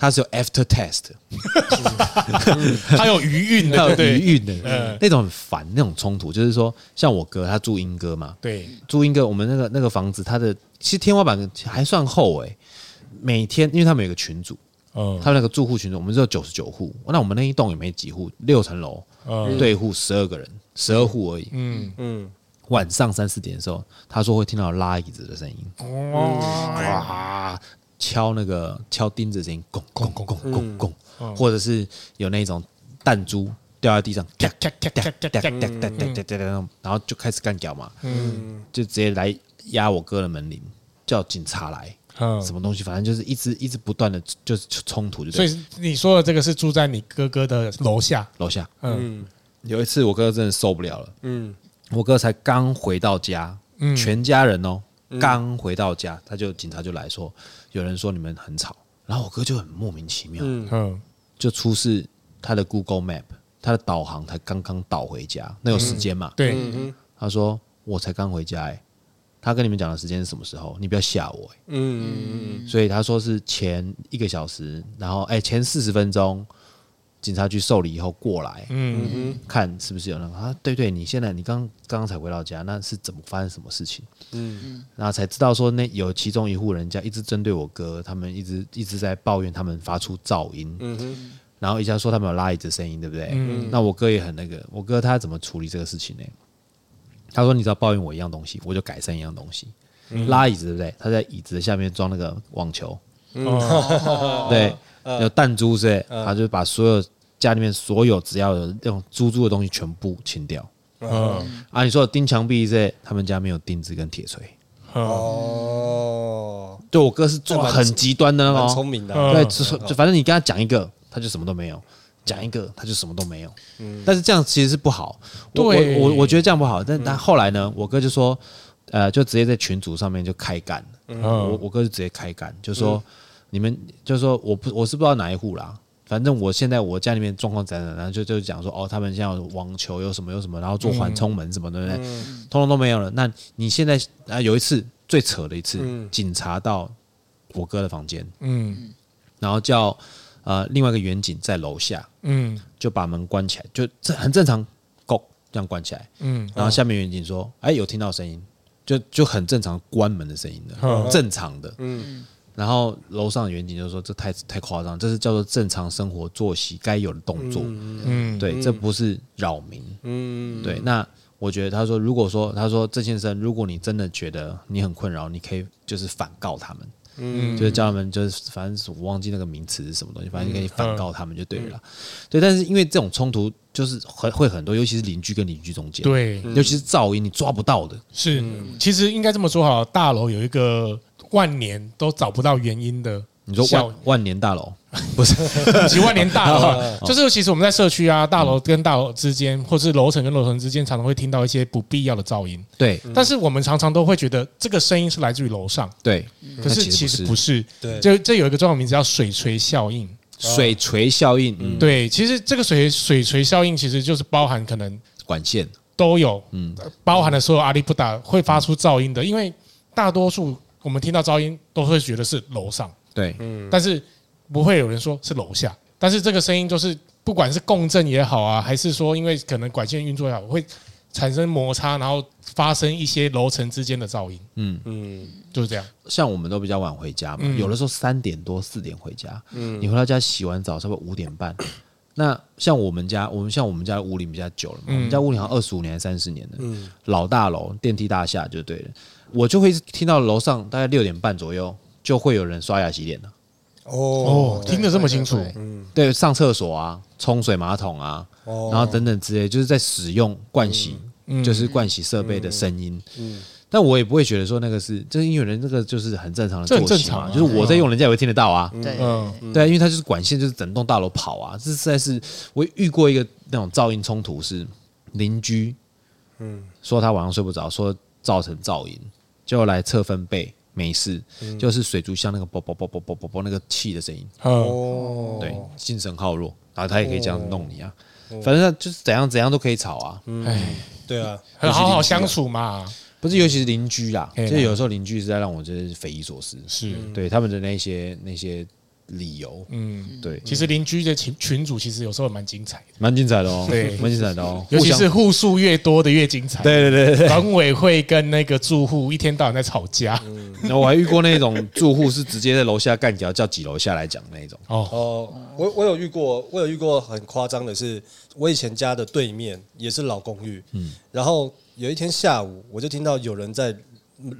它是有 after test，它有余韵的，有余韵的，嗯、那种很烦那种冲突，就是说像我哥他住英哥嘛，对，住英哥，我们那个那个房子，它的其实天花板还算厚诶，每天因为他们有个群组。嗯，他们那个住户群组，我们只有九十九户，那我们那一栋也没几户，六层楼，对户十二个人，十二户而已。嗯。嗯，晚上三四点的时候，他说会听到拉椅子的声音，哇，敲那个敲钉子的声音，咣咣咣咣咣咣，或者是有那种弹珠掉在地上，然后就开始干屌嘛，嗯，就直接来压我哥的门铃，叫警察来。嗯，什么东西？反正就是一直一直不断的，就是冲突就。所以你说的这个是住在你哥哥的楼下，楼下。嗯，有一次我哥哥真的受不了了。嗯，我哥才刚回到家，嗯，全家人哦，刚回到家，他就警察就来说，有人说你们很吵，然后我哥就很莫名其妙，嗯，就出示他的 Google Map，他的导航才刚刚导回家，那有时间嘛？对，他说我才刚回家，哎。他跟你们讲的时间是什么时候？你不要吓我、欸。嗯嗯嗯。所以他说是前一个小时，然后哎、欸、前四十分钟，警察局受理以后过来，嗯嗯，看是不是有那个啊？对对，你现在你刚刚刚才回到家，那是怎么发生什么事情？嗯嗯。然后才知道说那有其中一户人家一直针对我哥，他们一直一直在抱怨他们发出噪音。嗯哼。然后一下说他们有拉椅子声音，对不对？嗯。那我哥也很那个，我哥他怎么处理这个事情呢？他说：“你只要抱怨我一样东西，我就改善一样东西。拉椅子对不对？他在椅子下面装那个网球，嗯对，有弹珠是？他就把所有家里面所有只要有那种珠珠的东西全部清掉。嗯，啊，你说钉墙壁是不？他们家没有钉子跟铁锤。哦，对，我哥是做很极端的那种，聪明的。对，就反正你跟他讲一个，他就什么都没有。”讲一个，他就什么都没有。嗯，但是这样其实是不好。我我我我觉得这样不好。但但后来呢，我哥就说，呃，就直接在群组上面就开干。嗯，我我哥就直接开干，就说你们就说我不我是不知道哪一户啦。反正我现在我家里面状况怎样，然后就就讲说哦，他们现在有网球有什么有什么，然后做缓冲门什么的，对不对？通通都没有了。那你现在啊，有一次最扯的一次，警察到我哥的房间，嗯，然后叫。呃，另外一个远警在楼下，嗯，就把门关起来，就这很正常，够这样关起来，嗯，然后下面远警说，哎，有听到声音，就就很正常关门的声音的，正常的，嗯，然后楼上的远景就说，这太太夸张，这是叫做正常生活作息该有的动作，嗯，对，这不是扰民，嗯，对，那我觉得他说，如果说他说郑先生，如果你真的觉得你很困扰，你可以就是反告他们。嗯，就是叫他们，就是反正我忘记那个名词是什么东西，反正可以反告他们就对了。嗯、对，但是因为这种冲突就是会会很多，尤其是邻居跟邻居中间，对，尤其是噪音你抓不到的。是，其实应该这么说好，大楼有一个万年都找不到原因的。你说万万年大楼 不是几万年大楼，就是其实我们在社区啊，大楼跟大楼之间，或是楼层跟楼层之间，常常会听到一些不必要的噪音。对，但是我们常常都会觉得这个声音是来自于楼上。对，可是其实不是。对，就这有一个专有名字叫水锤效应。水锤效应，嗯，对，其实这个水水锤效应其实就是包含可能管线都有，嗯，包含了所有阿里不达会发出噪音的，因为大多数我们听到噪音都会觉得是楼上，对，嗯，但是不会有人说是楼下，但是这个声音就是不管是共振也好啊，还是说因为可能管线运作也好，会产生摩擦，然后发生一些楼层之间的噪音，嗯。嗯，就是这样。像我们都比较晚回家嘛，有的时候三点多四点回家，嗯，你回到家洗完澡差不多五点半。那像我们家，我们像我们家的屋龄比较久了嘛，我们家屋龄好像二十五年还是三十年的，嗯，老大楼电梯大厦就对了。我就会听到楼上大概六点半左右就会有人刷牙洗脸了。哦，听得这么清楚，嗯，对，上厕所啊，冲水马桶啊。然后等等之类，就是在使用盥洗，就是盥洗设备的声音。嗯，但我也不会觉得说那个是，就是因为人这个就是很正常的作息嘛，就是我在用，人家也会听得到啊。对，对，因为它就是管线，就是整栋大楼跑啊。这实在是我遇过一个那种噪音冲突，是邻居，嗯，说他晚上睡不着，说造成噪音，就来测分贝，没事，就是水族箱那个啵啵啵啵啵啵啵那个气的声音。哦，对，精神耗弱，然后他也可以这样弄你啊。反正就是怎样怎样都可以吵啊，哎，对啊，很好好相处嘛。不是，尤其是邻居啦，就有时候邻居是在让我就是匪夷所思，是。对他们的那些那些。理由，嗯，对，其实邻居的群群主其实有时候蛮精彩的，蛮精彩的哦，对，蛮精彩的哦，尤其是户数越多的越精彩，对对对，管委会跟那个住户一天到晚在吵架，那我还遇过那种住户是直接在楼下干掉，叫几楼下来讲那种，哦。哦，我我有遇过，我有遇过很夸张的是，我以前家的对面也是老公寓，嗯，然后有一天下午，我就听到有人在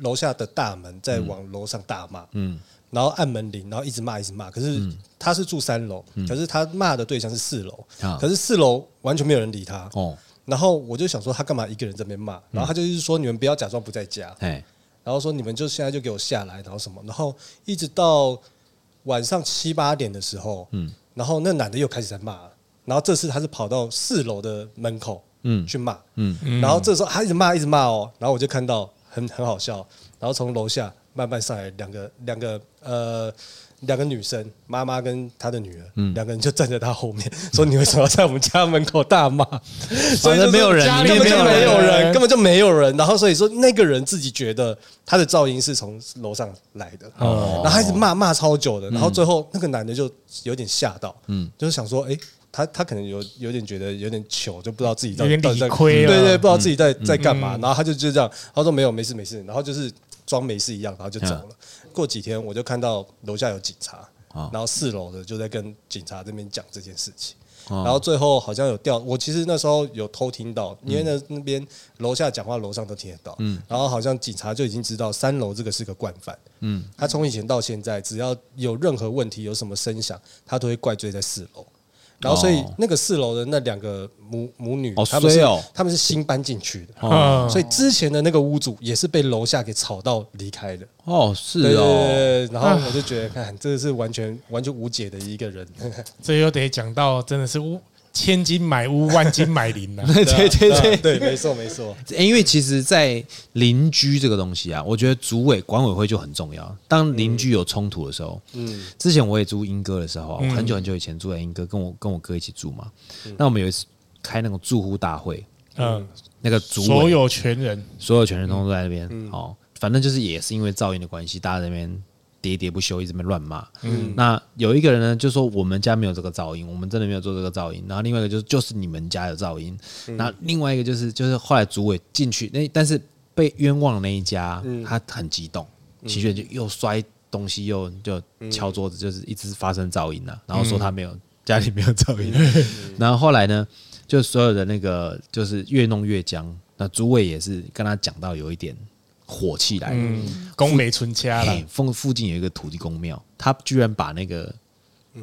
楼下的大门在往楼上大骂，嗯。然后按门铃，然后一直骂，一直骂。可是他是住三楼，可是他骂的对象是四楼，可是四楼完全没有人理他。然后我就想说，他干嘛一个人在那边骂？然后他就是说，你们不要假装不在家。然后说你们就现在就给我下来，然后什么？然后一直到晚上七八点的时候，然后那男的又开始在骂。然后这次他是跑到四楼的门口，去骂。然后这时候他一直骂，一直骂哦。然后我就看到很很好笑。然后从楼下。慢慢上来两个两个呃两个女生，妈妈跟她的女儿，嗯，两个人就站在她后面，说你为什么要在我们家门口大骂？所以没有人，根本就没有人，根本就没有人。然后所以说那个人自己觉得他的噪音是从楼上来的，哦，然后他一直骂骂超久的，然后最后那个男的就有点吓到，嗯，就是想说，哎，他他可能有有点觉得有点糗，就不知道自己在有点理亏，对对，不知道自己在在干嘛，然后他就就这样，他说没有，没事没事，然后就是。装没事一样，然后就走了。过几天我就看到楼下有警察，然后四楼的就在跟警察这边讲这件事情。然后最后好像有调，我其实那时候有偷听到，因为那那边楼下讲话，楼上都听得到。然后好像警察就已经知道三楼这个是个惯犯。嗯，他从以前到现在，只要有任何问题，有什么声响，他都会怪罪在四楼。然后，所以那个四楼的那两个母母女，他们是他们是新搬进去的，所以之前的那个屋主也是被楼下给吵到离开的。哦，是哦。然后我就觉得，看这个是完全完全无解的一个人。这又得讲到，真的是屋。千金买屋，万金买邻呐。对对对对，没错没错。因为其实，在邻居这个东西啊，我觉得主委管委会就很重要。当邻居有冲突的时候，嗯，之前我也住英哥的时候，我很久很久以前住在英哥，跟我跟我哥一起住嘛。那我们有一次开那种住户大会，嗯，那个主委所有权人，所有权人通都在那边。哦，反正就是也是因为噪音的关系，大家在那边。喋喋不休，一直在乱骂。嗯，那有一个人呢，就说我们家没有这个噪音，我们真的没有做这个噪音。然后另外一个就是就是你们家有噪音。那另外一个就是就是后来主委进去，那但是被冤枉的那一家，他很激动，齐全就又摔东西，又就敲桌子，就是一直发生噪音了。然后说他没有家里没有噪音。然后后来呢，就所有的那个就是越弄越僵。那主委也是跟他讲到有一点。火气来了，宫美存家了。附附近有一个土地公庙，他居然把那个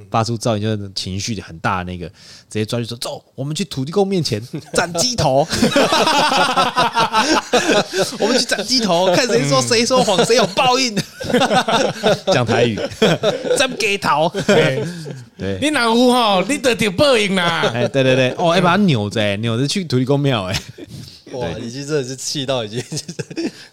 发出噪音就是情绪很大的那个，直接抓去说：“走，我们去土地公面前 斩鸡头，我们去斩鸡头，看谁说谁说谎，谁有报应。”讲台语，斩鸡头。对，你哪户哈，你得有报应啦。哎，对对对，哦，还把它扭着，扭着去土地公庙，哎。哇，已经真的是气到已经，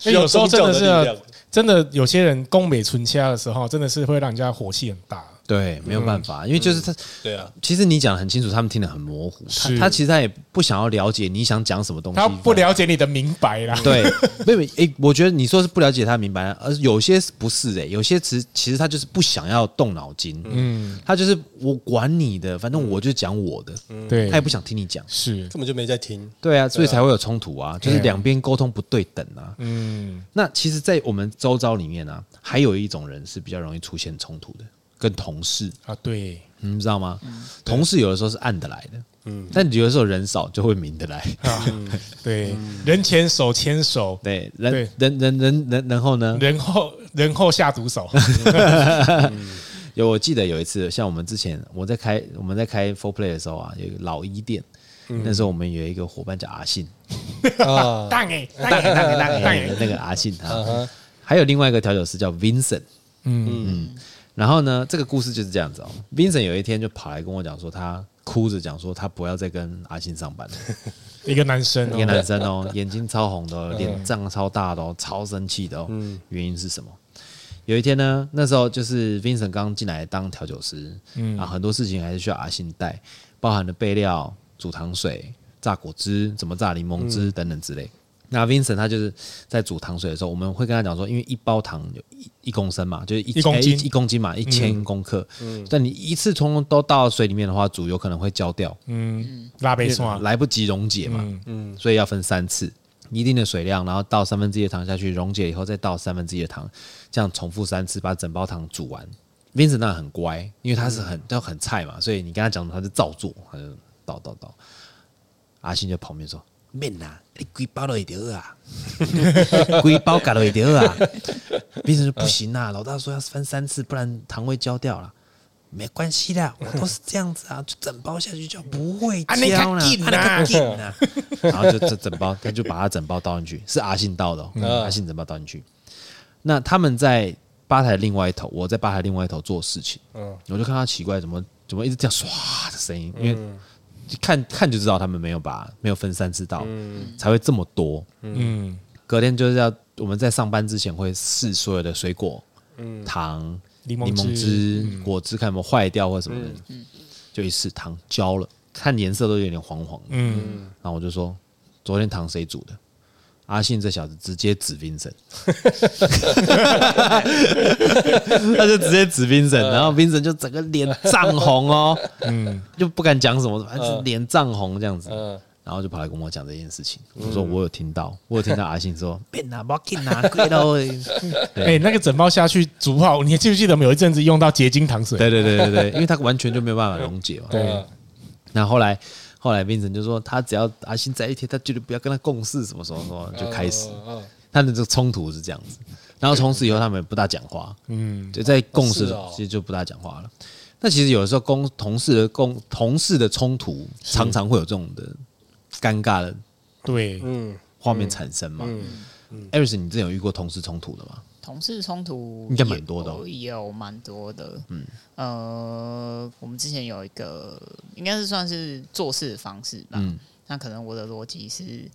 有时候真的是真的有些人攻美存掐的时候，真的是会让人家火气很大。对，没有办法，因为就是他，对啊，其实你讲的很清楚，他们听得很模糊。他他其实他也不想要了解你想讲什么东西，他不了解你的明白啦。对，妹妹，诶，我觉得你说是不了解他明白，而有些不是诶，有些词其实他就是不想要动脑筋，嗯，他就是我管你的，反正我就讲我的，对，他也不想听你讲，是根本就没在听，对啊，所以才会有冲突啊，就是两边沟通不对等啊，嗯，那其实，在我们周遭里面啊，还有一种人是比较容易出现冲突的。跟同事。啊，对，你知道吗？同事有的时候是暗的来的，嗯，但有的时候人少就会明的来，对，人前手牵手，对，人人人人人，然后呢？人后人后下毒手。有，我记得有一次，像我们之前我在开我们在开 Four Play 的时候啊，有一个老一店，那时候我们有一个伙伴叫阿信，啊，大爷，大爷，大爷，大爷，那个阿信他，还有另外一个调酒师叫 Vincent，嗯。嗯。然后呢，这个故事就是这样子哦。Vincent 有一天就跑来跟我讲说，他哭着讲说，他不要再跟阿信上班了。一个男生，一个男生哦，眼睛超红的，脸胀超大的哦，超生气的哦。原因是什么？有一天呢，那时候就是 Vincent 刚进来当调酒师，嗯，啊，很多事情还是需要阿信带，包含了备料、煮糖水、榨果汁、怎么榨柠檬汁等等之类。那 Vincent 他就是在煮糖水的时候，我们会跟他讲说，因为一包糖有一一公升嘛，就是一一公斤、欸、一公斤嘛，一千公克。嗯，但你一次通通都倒到水里面的话，煮有可能会焦掉。嗯，拉杯刷来不及溶解嘛。嗯，嗯，所以要分三次，一定的水量，然后倒三分之一的糖下去，溶解以后再倒三分之一的糖，这样重复三次，把整包糖煮完。Vincent 那很乖，因为他是很都很菜嘛，所以你跟他讲，他就照做，他就倒倒倒。阿信就旁边说。免啦，你规包都会得啊，规包搞都会得啊。变成说不行啊，老大说要分三次，不然糖会焦掉了。没关系的，我都是这样子啊，就整包下去就不会焦了。然后就这整包，他就把它整包倒进去，是阿信倒的，阿信整包倒进去。那他们在吧台另外一头，我在吧台另外一头做事情，嗯我就看他奇怪，怎么怎么一直这样唰的声音，因为。看看就知道他们没有把没有分三次到，嗯、才会这么多。嗯，隔天就是要我们在上班之前会试所有的水果、嗯、糖、柠檬汁、果汁，看有没有坏掉或什么的。嗯、就一试糖焦了，看颜色都有点黄黄的。嗯，然后我就说，昨天糖谁煮的？阿信这小子直接指 Vincent，他就直接指 Vincent，然后 Vincent 就整个脸涨红哦，嗯，就不敢讲什么，反正脸涨红这样子，然后就跑来跟我讲这件事情。我说我有听到，我有听到阿信说别 拿，别给拿，贵喽。哎，那个整包下去煮好，你记不记得我们有一阵子用到结晶糖水？对对对对对，因为它完全就没有办法溶解嘛。对，那后来。后来变成就说，他只要阿星在一天，他绝对不要跟他共事，什么什么什么，就开始他的这个冲突是这样子。然后从此以后，他们也不大讲话，嗯，就在共事其实就不大讲话了。那其实有的时候，公同事的共同事的冲突，常常会有这种的尴尬的对，嗯，画面产生嘛。艾瑞斯你之前有遇过同事冲突的吗？同事冲突应该蛮多的，有蛮多的。嗯，呃，我们之前有一个，应该是算是做事的方式吧。嗯，那可能我的逻辑是，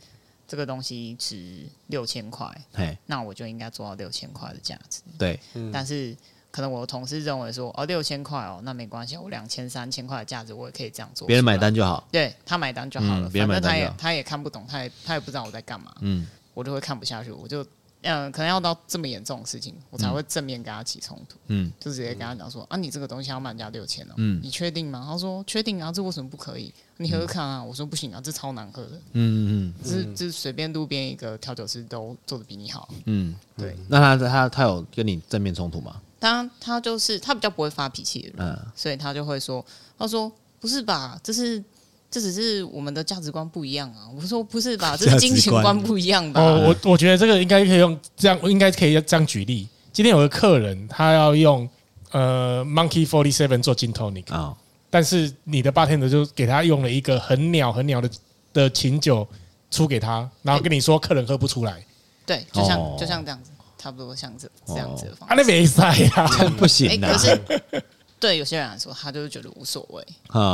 这个东西值六千块，嘿，那我就应该做到六千块的价值。对，但是可能我的同事认为说，哦，六千块哦，那没关系，我两千、三千块的价值我也可以这样做，别人买单就好。对，他买单就好了，反正他也他也看不懂，他也他也不知道我在干嘛。嗯，我就会看不下去，我就。嗯，可能要到这么严重的事情，我才会正面跟他起冲突。嗯，就直接跟他讲说啊，你这个东西要卖人家六千哦，嗯，你确定吗？他说确定啊，这为什么不可以？你喝喝看啊。我说不行啊，这超难喝的。嗯嗯嗯，是就是随便路边一个调酒师都做的比你好。嗯，对。那他他他有跟你正面冲突吗？他他就是他比较不会发脾气的人，嗯，所以他就会说，他说不是吧，这是。这只是我们的价值观不一样啊！我说不是吧，这是金钱观不一样吧？哦，我我觉得这个应该可以用这样，应该可以这样举例。今天有个客人，他要用呃 Monkey Forty Seven 做 Gin Tonic 啊，但是你的 bartender 就给他用了一个很鸟很鸟的的琴酒出给他，然后跟你说客人喝不出来。对，就像就像这样子，差不多像这这样子的方式。啊，那没赛呀，不行的。对有些人来说，他就是觉得无所谓，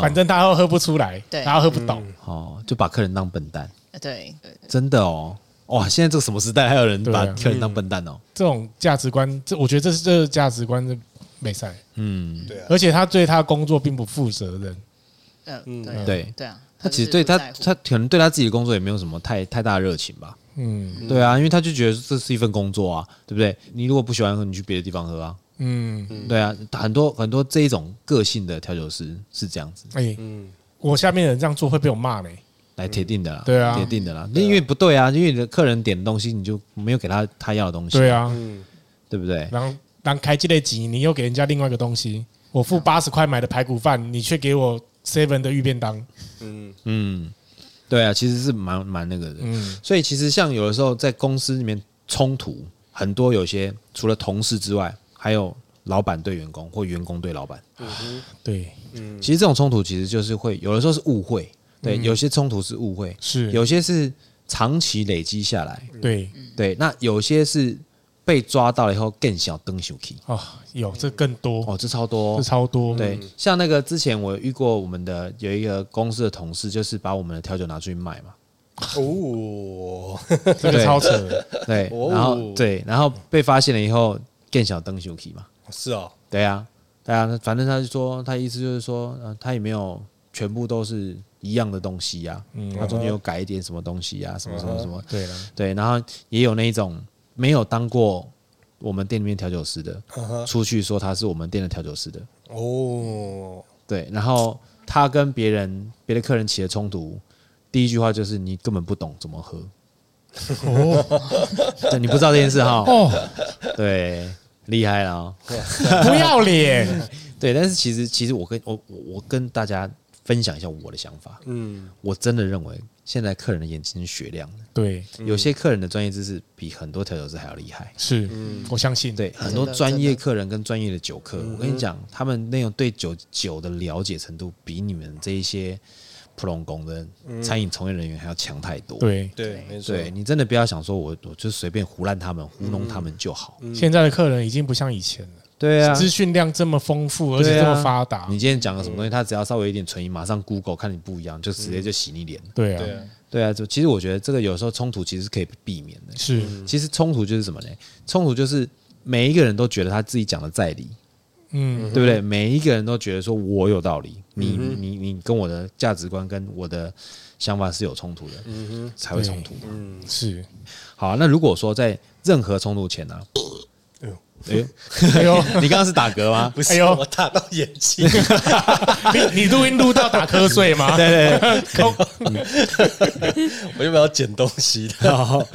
反正他又喝不出来，对，他又喝不懂，哦，就把客人当笨蛋。对对，真的哦，哇！现在这个什么时代，还有人把客人当笨蛋哦？这种价值观，这我觉得这是这个价值观的美赛。嗯，对啊，而且他对他工作并不负责任。嗯，对对对啊，他其实对他他可能对他自己的工作也没有什么太太大热情吧。嗯，对啊，因为他就觉得这是一份工作啊，对不对？你如果不喜欢喝，你去别的地方喝啊。嗯，对啊，很多很多这一种个性的调酒师是这样子。哎，嗯我下面的人这样做会被我骂呢。来，铁定的啦，对啊，铁定的啦。那因为不对啊，因为你的客人点的东西，你就没有给他他要的东西。对啊，对不对？然后当开这类机，你又给人家另外一个东西，我付八十块买的排骨饭，你却给我 seven 的玉便当。嗯嗯，对啊，其实是蛮蛮那个的。嗯，所以其实像有的时候在公司里面冲突很多，有些除了同事之外，还有老板对员工或员工对老板。对，嗯。其实这种冲突其实就是会有的时候是误会，对，有些冲突是误会，是。有些是长期累积下来，对。对，那有些是被抓到了以后更小登小 key 哦，有这更多。哦，这超多。这，超多。对，像那个之前我遇过我们的有一个公司的同事，就是把我们的调酒拿出去卖嘛，哦，这个超扯。的。对，哦然后对，然后被发现了以后更小灯小 key 嘛，是哦，对啊，对啊，反正他就说，他意思就是说，呃，他也没有全部都是一样的东西呀、啊，他中间有改一点什么东西呀、啊，什么什么什么，对了，对，然后也有那种没有当过我们店里面调酒师的，出去说他是我们店的调酒师的，哦，对，然后他跟别人别的客人起了冲突，第一句话就是你根本不懂怎么喝，哦，对，你不知道这件事哈，哦，对，厉害了、哦。不要脸。对，但是其实其实我跟我我我跟大家分享一下我的想法，嗯，我真的认为现在客人的眼睛是雪亮的，对，有些客人的专业知识比很多调酒师还要厉害。是，我相信。对，很多专业客人跟专业的酒客，我跟你讲，他们那种对酒酒的了解程度，比你们这一些普通工的餐饮从业人员还要强太多。对，对，没错，对你真的不要想说我我就随便胡乱他们糊弄他们就好。现在的客人已经不像以前了，对啊，资讯量这么丰富，而且这么发达。你今天讲个什么东西，他只要稍微有一点存疑，马上 Google 看你不一样，就直接就洗你脸。对啊，对啊，对啊，就其实我觉得这个有时候冲突其实是可以避免的。是，其实冲突就是什么呢？冲突就是每一个人都觉得他自己讲的在理，嗯，对不对？每一个人都觉得说我有道理，你你你跟我的价值观跟我的想法是有冲突的，才会冲突嘛。是。好啊，那如果说在任何冲突前呢？哎呦，哎呦，你刚刚是打嗝吗？不是，哎呦我打到眼睛，你你录音录到打瞌睡吗？对 对对。我有没有要捡东西的？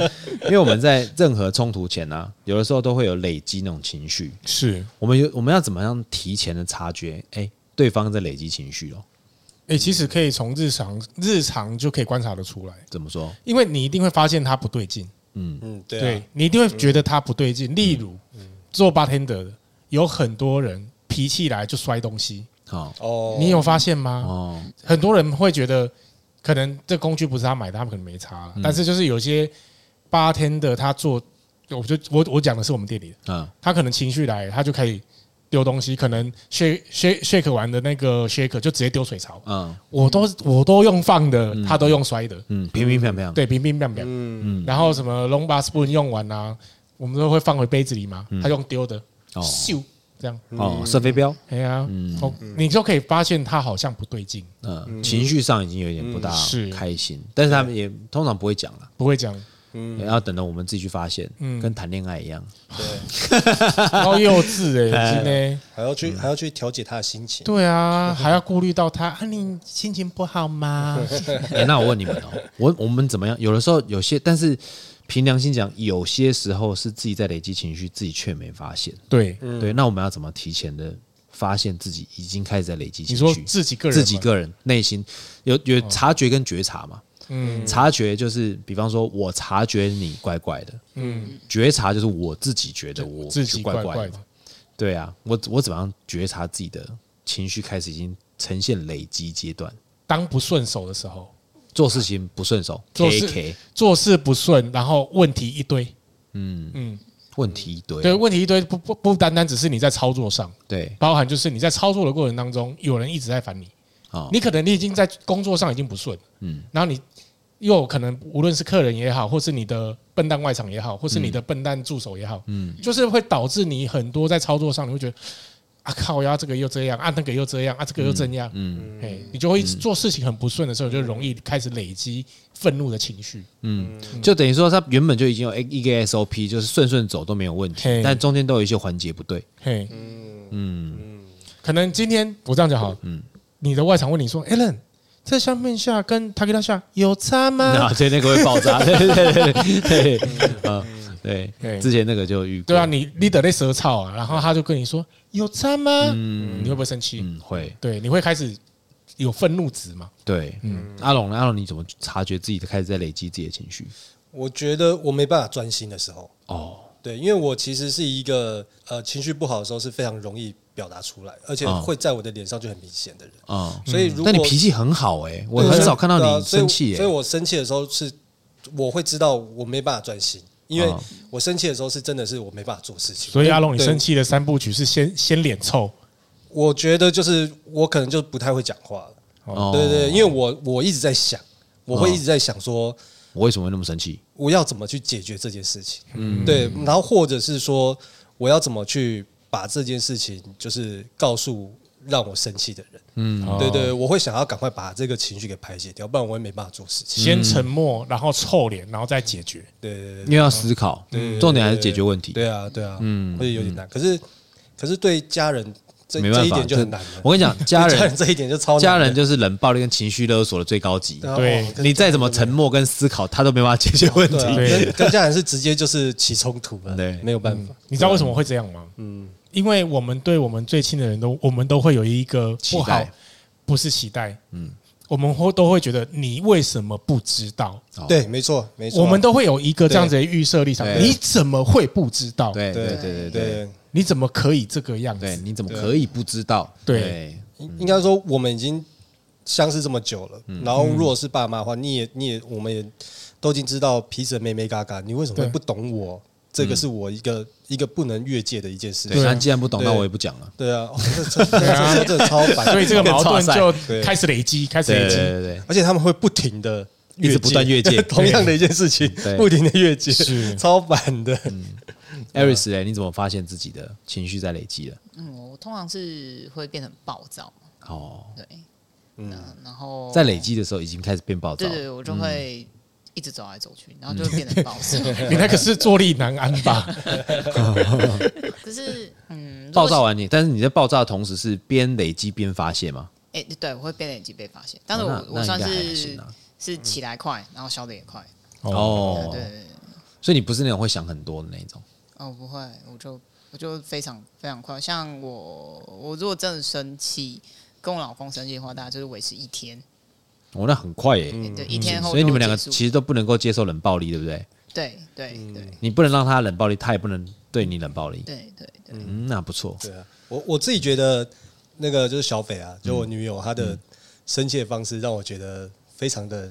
因为我们在任何冲突前呢、啊，有的时候都会有累积那种情绪。是，我们有我们要怎么样提前的察觉？哎，对方在累积情绪哦。哎，其实可以从日常日常就可以观察得出来，怎么说？因为你一定会发现他不对劲，嗯，嗯对啊，你一定会觉得他不对劲。例如做 bartender 的，有很多人脾气来就摔东西，好。哦，你有发现吗？哦，很多人会觉得，可能这工具不是他买的，他们可能没差了。但是就是有些 bartender 他做，我就我我讲的是我们店里的，嗯他可能情绪来，他就可以丢东西，可能 shake shake shake 完的那个 shake 就直接丢水槽。嗯我都我都用放的，他都用摔的，嗯，平平平平。对，平平平平。嗯，然后什么 long bar spoon 用完啊，我们都会放回杯子里嘛，他用丢的，哦。咻这样。哦，射飞镖。哎呀，哦，你就可以发现他好像不对劲，嗯，情绪上已经有点不大是。开心，但是他们也通常不会讲了，不会讲，嗯。要等到我们自己去发现，嗯。跟谈恋爱一样。好幼稚 哎，真的。还要去还要去调节他的心情，对啊，还要顾虑到他啊，你心情不好吗？哎，那我问你们哦，我我们怎么样？有的时候有些，但是凭良心讲，有些时候是自己在累积情绪，自己却没发现。对，对，那我们要怎么提前的发现自己已经开始在累积情绪？你说自己个人，自己个人内心有有察觉跟觉察嘛？嗯察觉就是，比方说我察觉你怪怪的，嗯，觉察就是我自己觉得我自己怪怪怪的怪的嘛。，对啊，我我怎么样觉察自己的情绪开始已经呈现累积阶段？当不顺手的时候，做事情不顺手做事做事不顺，然后问题一堆，嗯，嗯，问题一堆，对，问题一堆，不不不单单只是你在操作上，对，包含就是你在操作的过程当中，有人一直在烦你，哦，你可能你已经在工作上已经不顺，嗯，然后你又可能无论是客人也好，或是你的笨蛋外场也好，或是你的笨蛋助手也好，嗯，就是会导致你很多在操作上你会觉得啊靠呀，这个又这样啊，那个又这样啊，这个又这样，嗯，哎，你就会做事情很不顺的时候，就容易开始累积愤怒的情绪，嗯，就等于说他原本就已经有一个 SOP，就是顺顺走都没有问题，但中间都有一些环节不对，嘿，嗯。嗯，可能今天我这样讲好，嗯，你的外场问你说，Alan。在相面下跟他给他下有差吗？那这那个会爆炸，对对对对，嗯，对，之前那个就遇过。对啊，你你得那舌草啊，然后他就跟你说有差吗？嗯，你会不会生气？嗯，会。对，你会开始有愤怒值吗？对，嗯，阿龙，阿龙，你怎么察觉自己开始在累积自己的情绪？我觉得我没办法专心的时候，哦，对，因为我其实是一个呃情绪不好的时候是非常容易。表达出来，而且会在我的脸上就很明显的人啊，所以如果那你脾气很好哎，我很少看到你生气，所以我生气的时候是我会知道我没办法专心，因为我生气的时候是真的是我没办法做事情。所以阿龙，你生气的三部曲是先先脸臭，我觉得就是我可能就不太会讲话了，对对，因为我我一直在想，我会一直在想说，我为什么会那么生气？我要怎么去解决这件事情？嗯，对，然后或者是说我要怎么去。把这件事情就是告诉让我生气的人，嗯，对对，我会想要赶快把这个情绪给排解掉，不然我也没办法做事情。先沉默，然后臭脸，然后再解决。对对对，因为要思考，重点还是解决问题。对啊，对啊，嗯，会有点难。可是，可是对家人这这一点就很难了。我跟你讲，家人这一点就超难。家人就是冷暴力跟情绪勒索的最高级。对，你再怎么沉默跟思考，他都没办法解决问题。跟跟家人是直接就是起冲突了，对，没有办法。你知道为什么会这样吗？嗯。因为我们对我们最亲的人都，我们都会有一个不好，不是期待，嗯，我们会都会觉得你为什么不知道？对，没错，没错，我们都会有一个这样子的预设立场。你怎么会不知道？对对对对对，你怎么可以这个样子？对，你怎么可以不知道？对，应该说我们已经相识这么久了，然后如果是爸妈的话，你也你也我们也都已经知道彼此的眉眉角角，你为什么会不懂我？这个是我一个一个不能越界的一件事。对，既然不懂，那我也不讲了。对啊，这这这超烦，所以这个矛盾就开始累积，开始累积。对对对，而且他们会不停的一直不断越界，同样的一件事情，不停的越界，是超烦的。艾瑞斯，哎，你怎么发现自己的情绪在累积了？嗯，我通常是会变成暴躁。哦，对，嗯，然后在累积的时候已经开始变暴躁。对对，我就会。一直走来走去，然后就会变得暴躁。你那个是坐立难安吧？可是，嗯，暴躁完你，但是你在爆炸的同时是边累积边发泄吗？哎，对，我会边累积边发泄。但是我我算是是起来快，然后消的也快。哦，对，所以你不是那种会想很多的那种。哦，不会，我就我就非常非常快。像我，我如果真的生气，跟我老公生气的话，大概就是维持一天。哦，那很快耶！对，一天后，所以你们两个其实都不能够接受冷暴力，对不对？对对对，你不能让他冷暴力，他也不能对你冷暴力。对对对，嗯，那不错。对啊，我我自己觉得那个就是小斐啊，就我女友，她的生气的方式让我觉得非常的。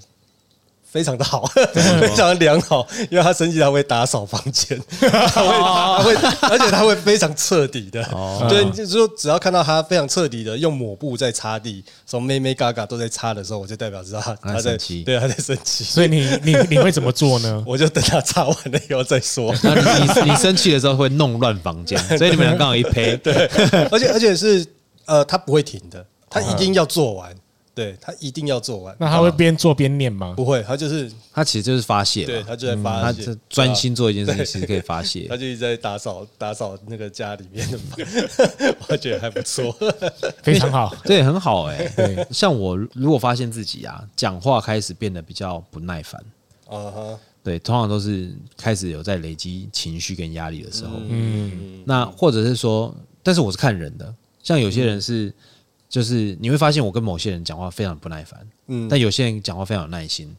非常的好，非常的良好，因为他生气他会打扫房间，他会他会，而且他会非常彻底的，对，就是说只要看到他非常彻底的用抹布在擦地，从妹妹嘎嘎都在擦的时候，我就代表知道他他在对他在生气。所以你你你会怎么做呢？我就等他擦完了以后再说。你你生气的时候会弄乱房间，所以你们俩刚好一配。对，而且而且是呃，他不会停的，他一定要做完。对，他一定要做完，那他会边做边念吗？不会，他就是他其实就是发泄，对，他就在发泄，他就专心做一件事情，其实可以发泄。他就一直在打扫打扫那个家里面的，我觉得还不错，非常好，对，很好哎。对，像我如果发现自己啊，讲话开始变得比较不耐烦，啊哈，对，通常都是开始有在累积情绪跟压力的时候，嗯，那或者是说，但是我是看人的，像有些人是。就是你会发现，我跟某些人讲话非常不耐烦，嗯，但有些人讲话非常有耐心，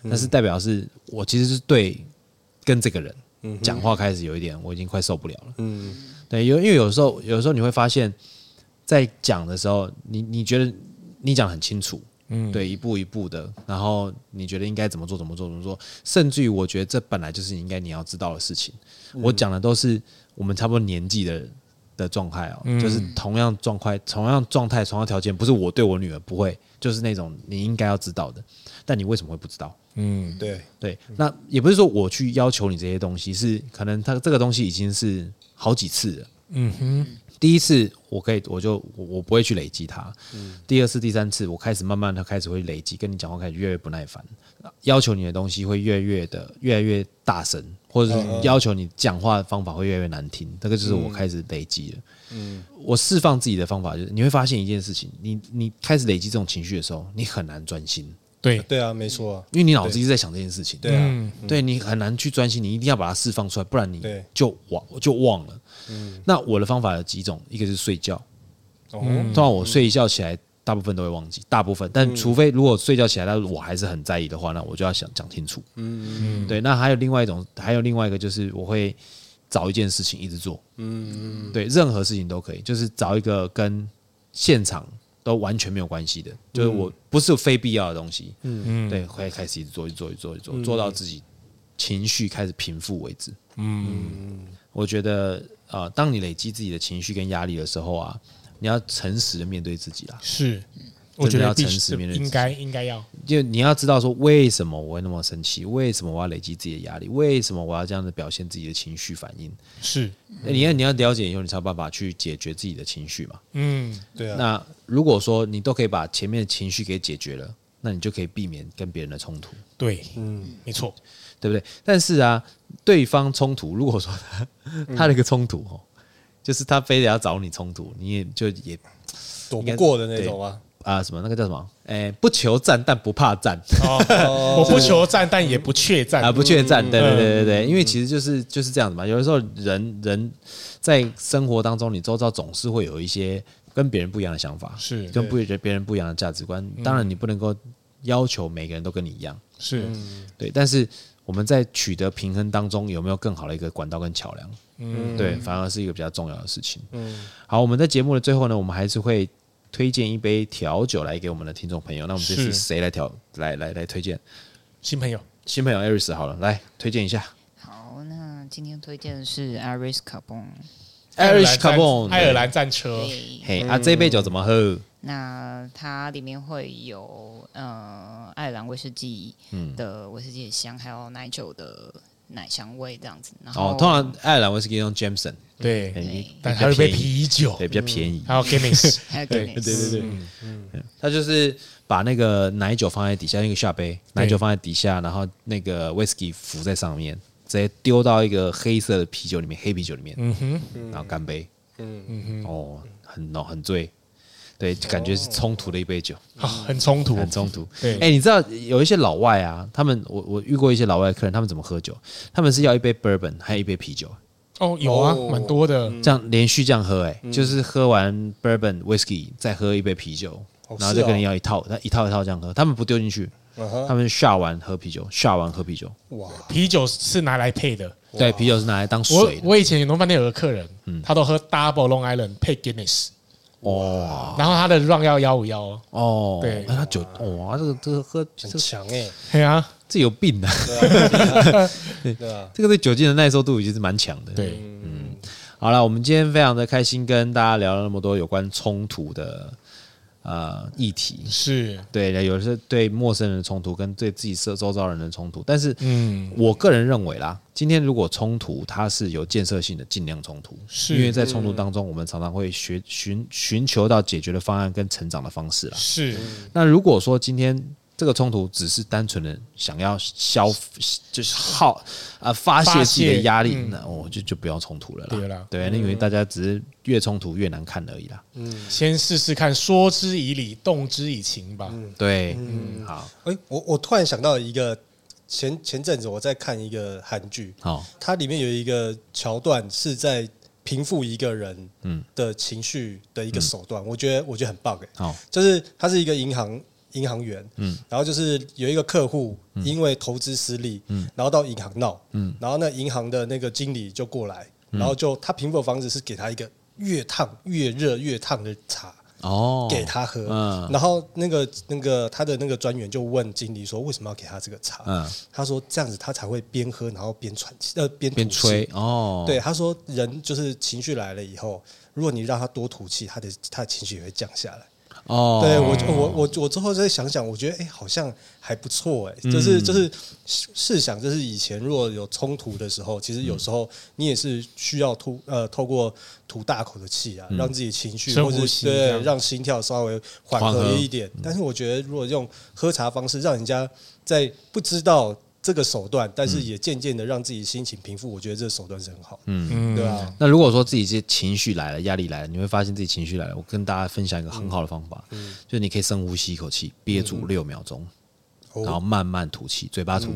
那是代表是我其实是对跟这个人讲话开始有一点，我已经快受不了了，嗯，对，因为因为有时候有时候你会发现，在讲的时候，你你觉得你讲很清楚，嗯，对，一步一步的，然后你觉得应该怎么做怎么做怎么做，甚至于我觉得这本来就是应该你要知道的事情，我讲的都是我们差不多年纪的人。的状态哦，就是同样状态、同样状态、同样条件，不是我对我女儿不会，就是那种你应该要知道的，但你为什么会不知道？嗯，对。对，那也不是说我去要求你这些东西，是可能他这个东西已经是好几次了，嗯哼，第一次我可以，我就我我不会去累积它。嗯，第二次、第三次，我开始慢慢的开始会累积，跟你讲话开始越来越不耐烦，要求你的东西会越来越的越来越大声，或者是要求你讲话的方法会越来越难听。这个就是我开始累积了。嗯，我释放自己的方法就是，你会发现一件事情，你你开始累积这种情绪的时候，你很难专心。对对啊，没错，啊因为你脑子一直在想这件事情。对啊，对你很难去专心，你一定要把它释放出来，不然你就忘就忘了。嗯，那我的方法有几种，一个是睡觉。哦，通常我睡一觉起来，大部分都会忘记，大部分。但除非如果睡觉起来，但是我还是很在意的话，那我就要想讲清楚。嗯嗯，对。那还有另外一种，还有另外一个就是我会找一件事情一直做。嗯嗯，对，任何事情都可以，就是找一个跟现场。都完全没有关系的，就是我不是非必要的东西，嗯嗯，对，会开始一直做，一直做，一直做，一直做，做到自己情绪开始平复为止。嗯，我觉得啊，当你累积自己的情绪跟压力的时候啊，你要诚实的面对自己啦。是。我觉得要诚实面对，应该应该要。就你要知道说，为什么我会那么生气？为什么我要累积自己的压力？为什么我要这样子表现自己的情绪反应？是，你要你要了解以后，你才有办法去解决自己的情绪嘛。嗯，对啊。那如果说你都可以把前面的情绪给解决了，那你就可以避免跟别人的冲突。对，嗯，没错，对不对？但是啊，对方冲突，如果说他他的一个冲突哦，就是他非得要找你冲突，你也就也躲不过的那种啊。啊，什么那个叫什么？哎、欸，不求战，但不怕战。哦，我不求战，但也不怯战。啊，不怯战，对对对对对，因为其实就是就是这样子嘛。有的时候人人在生活当中，你周遭总是会有一些跟别人不一样的想法，是跟不别人不一样的价值观。当然，你不能够要求每个人都跟你一样，是对。但是我们在取得平衡当中，有没有更好的一个管道跟桥梁？嗯，对，反而是一个比较重要的事情。嗯，好，我们在节目的最后呢，我们还是会。推荐一杯调酒来给我们的听众朋友，那我们这次谁来调？来来来推荐新朋友，新朋友 Aris 好了，来推荐一下。好，那今天推荐的是 Aris Carbon，Aris Carbon 爱尔兰战车。嘿，啊，这杯酒怎么喝？那它里面会有呃爱尔兰威士忌的威士忌的香，还有奶酒的。奶香味这样子，然后哦，通常爱尔兰威士忌用 Jameson，对，但还有一杯啤酒，对，比较便宜，还有 Guinness，还有 Guinness，对对对，嗯。嗯，他就是把那个奶酒放在底下，那个下杯，奶酒放在底下，然后那个 Whisky 浮在上面，直接丢到一个黑色的啤酒里面，黑啤酒里面，嗯哼，然后干杯，嗯。嗯哼，哦，很浓很醉。对，感觉是冲突的一杯酒，哦、很冲突，很冲突。对，哎，你知道有一些老外啊，他们我我遇过一些老外客人，他们怎么喝酒？他们是要一杯 bourbon，还有一杯啤酒。哦，有啊，蛮、哦、多的，这样连续这样喝、欸，哎、嗯，就是喝完 bourbon whiskey，再喝一杯啤酒，哦、然后就跟你要一套，他一套一套这样喝，他们不丢进去，哦、他们 shot 完喝啤酒，shot 完喝啤酒。哇，啤酒是拿来配的，对，啤酒是拿来当水。我我以前有农饭店有个客人，嗯，他都喝 double Long Island 配 Guinness。哇，然后他的 run 要幺五幺哦，对，他酒哇，这个这个喝很强哎，对啊，这有病的，对啊，这个对酒精的耐受度已经是蛮强的，对，嗯，好了，我们今天非常的开心，跟大家聊了那么多有关冲突的。呃，议题是对的，有的是对陌生人的冲突，跟对自己社周遭人的冲突。但是，嗯，我个人认为啦，今天如果冲突它是有建设性的，尽量冲突，是因为在冲突当中，我们常常会学寻寻求到解决的方案跟成长的方式啦。是，那如果说今天。这个冲突只是单纯的想要消，就是耗啊发泄自己的压力，那我就就不要冲突了啦。对啦，对，因为大家只是越冲突越难看而已啦。嗯，先试试看，说之以理，动之以情吧。对，嗯，好。哎，我我突然想到一个，前前阵子我在看一个韩剧，好，它里面有一个桥段是在平复一个人嗯的情绪的一个手段，我觉得我觉得很棒哎。好，就是它是一个银行。银行员，嗯，然后就是有一个客户因为投资失利，嗯，然后到银行闹，嗯，然后那银行的那个经理就过来，然后就他平复房子是给他一个越烫越热越烫的茶，哦，给他喝，嗯，然后那个那个他的那个专员就问经理说为什么要给他这个茶？嗯，他说这样子他才会边喝然后边喘气，呃，边边吹，哦，对，他说人就是情绪来了以后，如果你让他多吐气，他的他的情绪也会降下来。哦，对我我我我之后再想想，我觉得哎，好像还不错哎，就是就是试想，就是以前如果有冲突的时候，其实有时候你也是需要吐呃透过吐大口的气啊，让自己情绪或者对让心跳稍微缓和一点。但是我觉得如果用喝茶方式，让人家在不知道。这个手段，但是也渐渐的让自己心情平复，我觉得这个手段是很好，嗯，对啊？那如果说自己这些情绪来了，压力来了，你会发现自己情绪来了，我跟大家分享一个很好的方法，嗯，就是你可以深呼吸一口气，憋住六秒钟，然后慢慢吐气，嘴巴吐，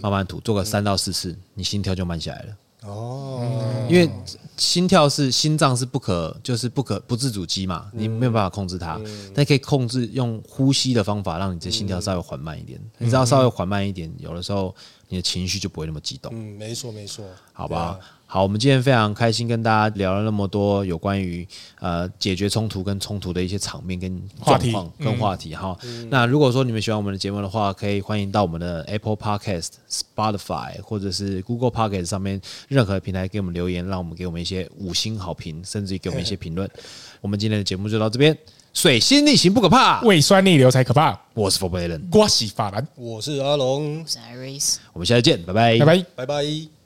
慢慢吐，做个三到四次，你心跳就慢下来了。哦，因为心跳是心脏是不可，就是不可不自主机嘛，你没有办法控制它，但可以控制用呼吸的方法，让你的心跳稍微缓慢一点。你只要稍微缓慢一点，有的时候你的情绪就不会那么激动。嗯，没错没错，好吧。好，我们今天非常开心跟大家聊了那么多有关于呃解决冲突跟冲突的一些场面跟状况跟话题哈。那如果说你们喜欢我们的节目的话，可以欢迎到我们的 Apple Podcast、Spotify 或者是 Google Podcast 上面任何平台给我们留言，让我们给我们一些五星好评，甚至于给我们一些评论。我们今天的节目就到这边。水星逆行不可怕，胃酸逆流才可怕。我是 For Balan，我是法兰，我是阿龙，我是 Iris。我们下次见，拜拜，拜拜，拜拜。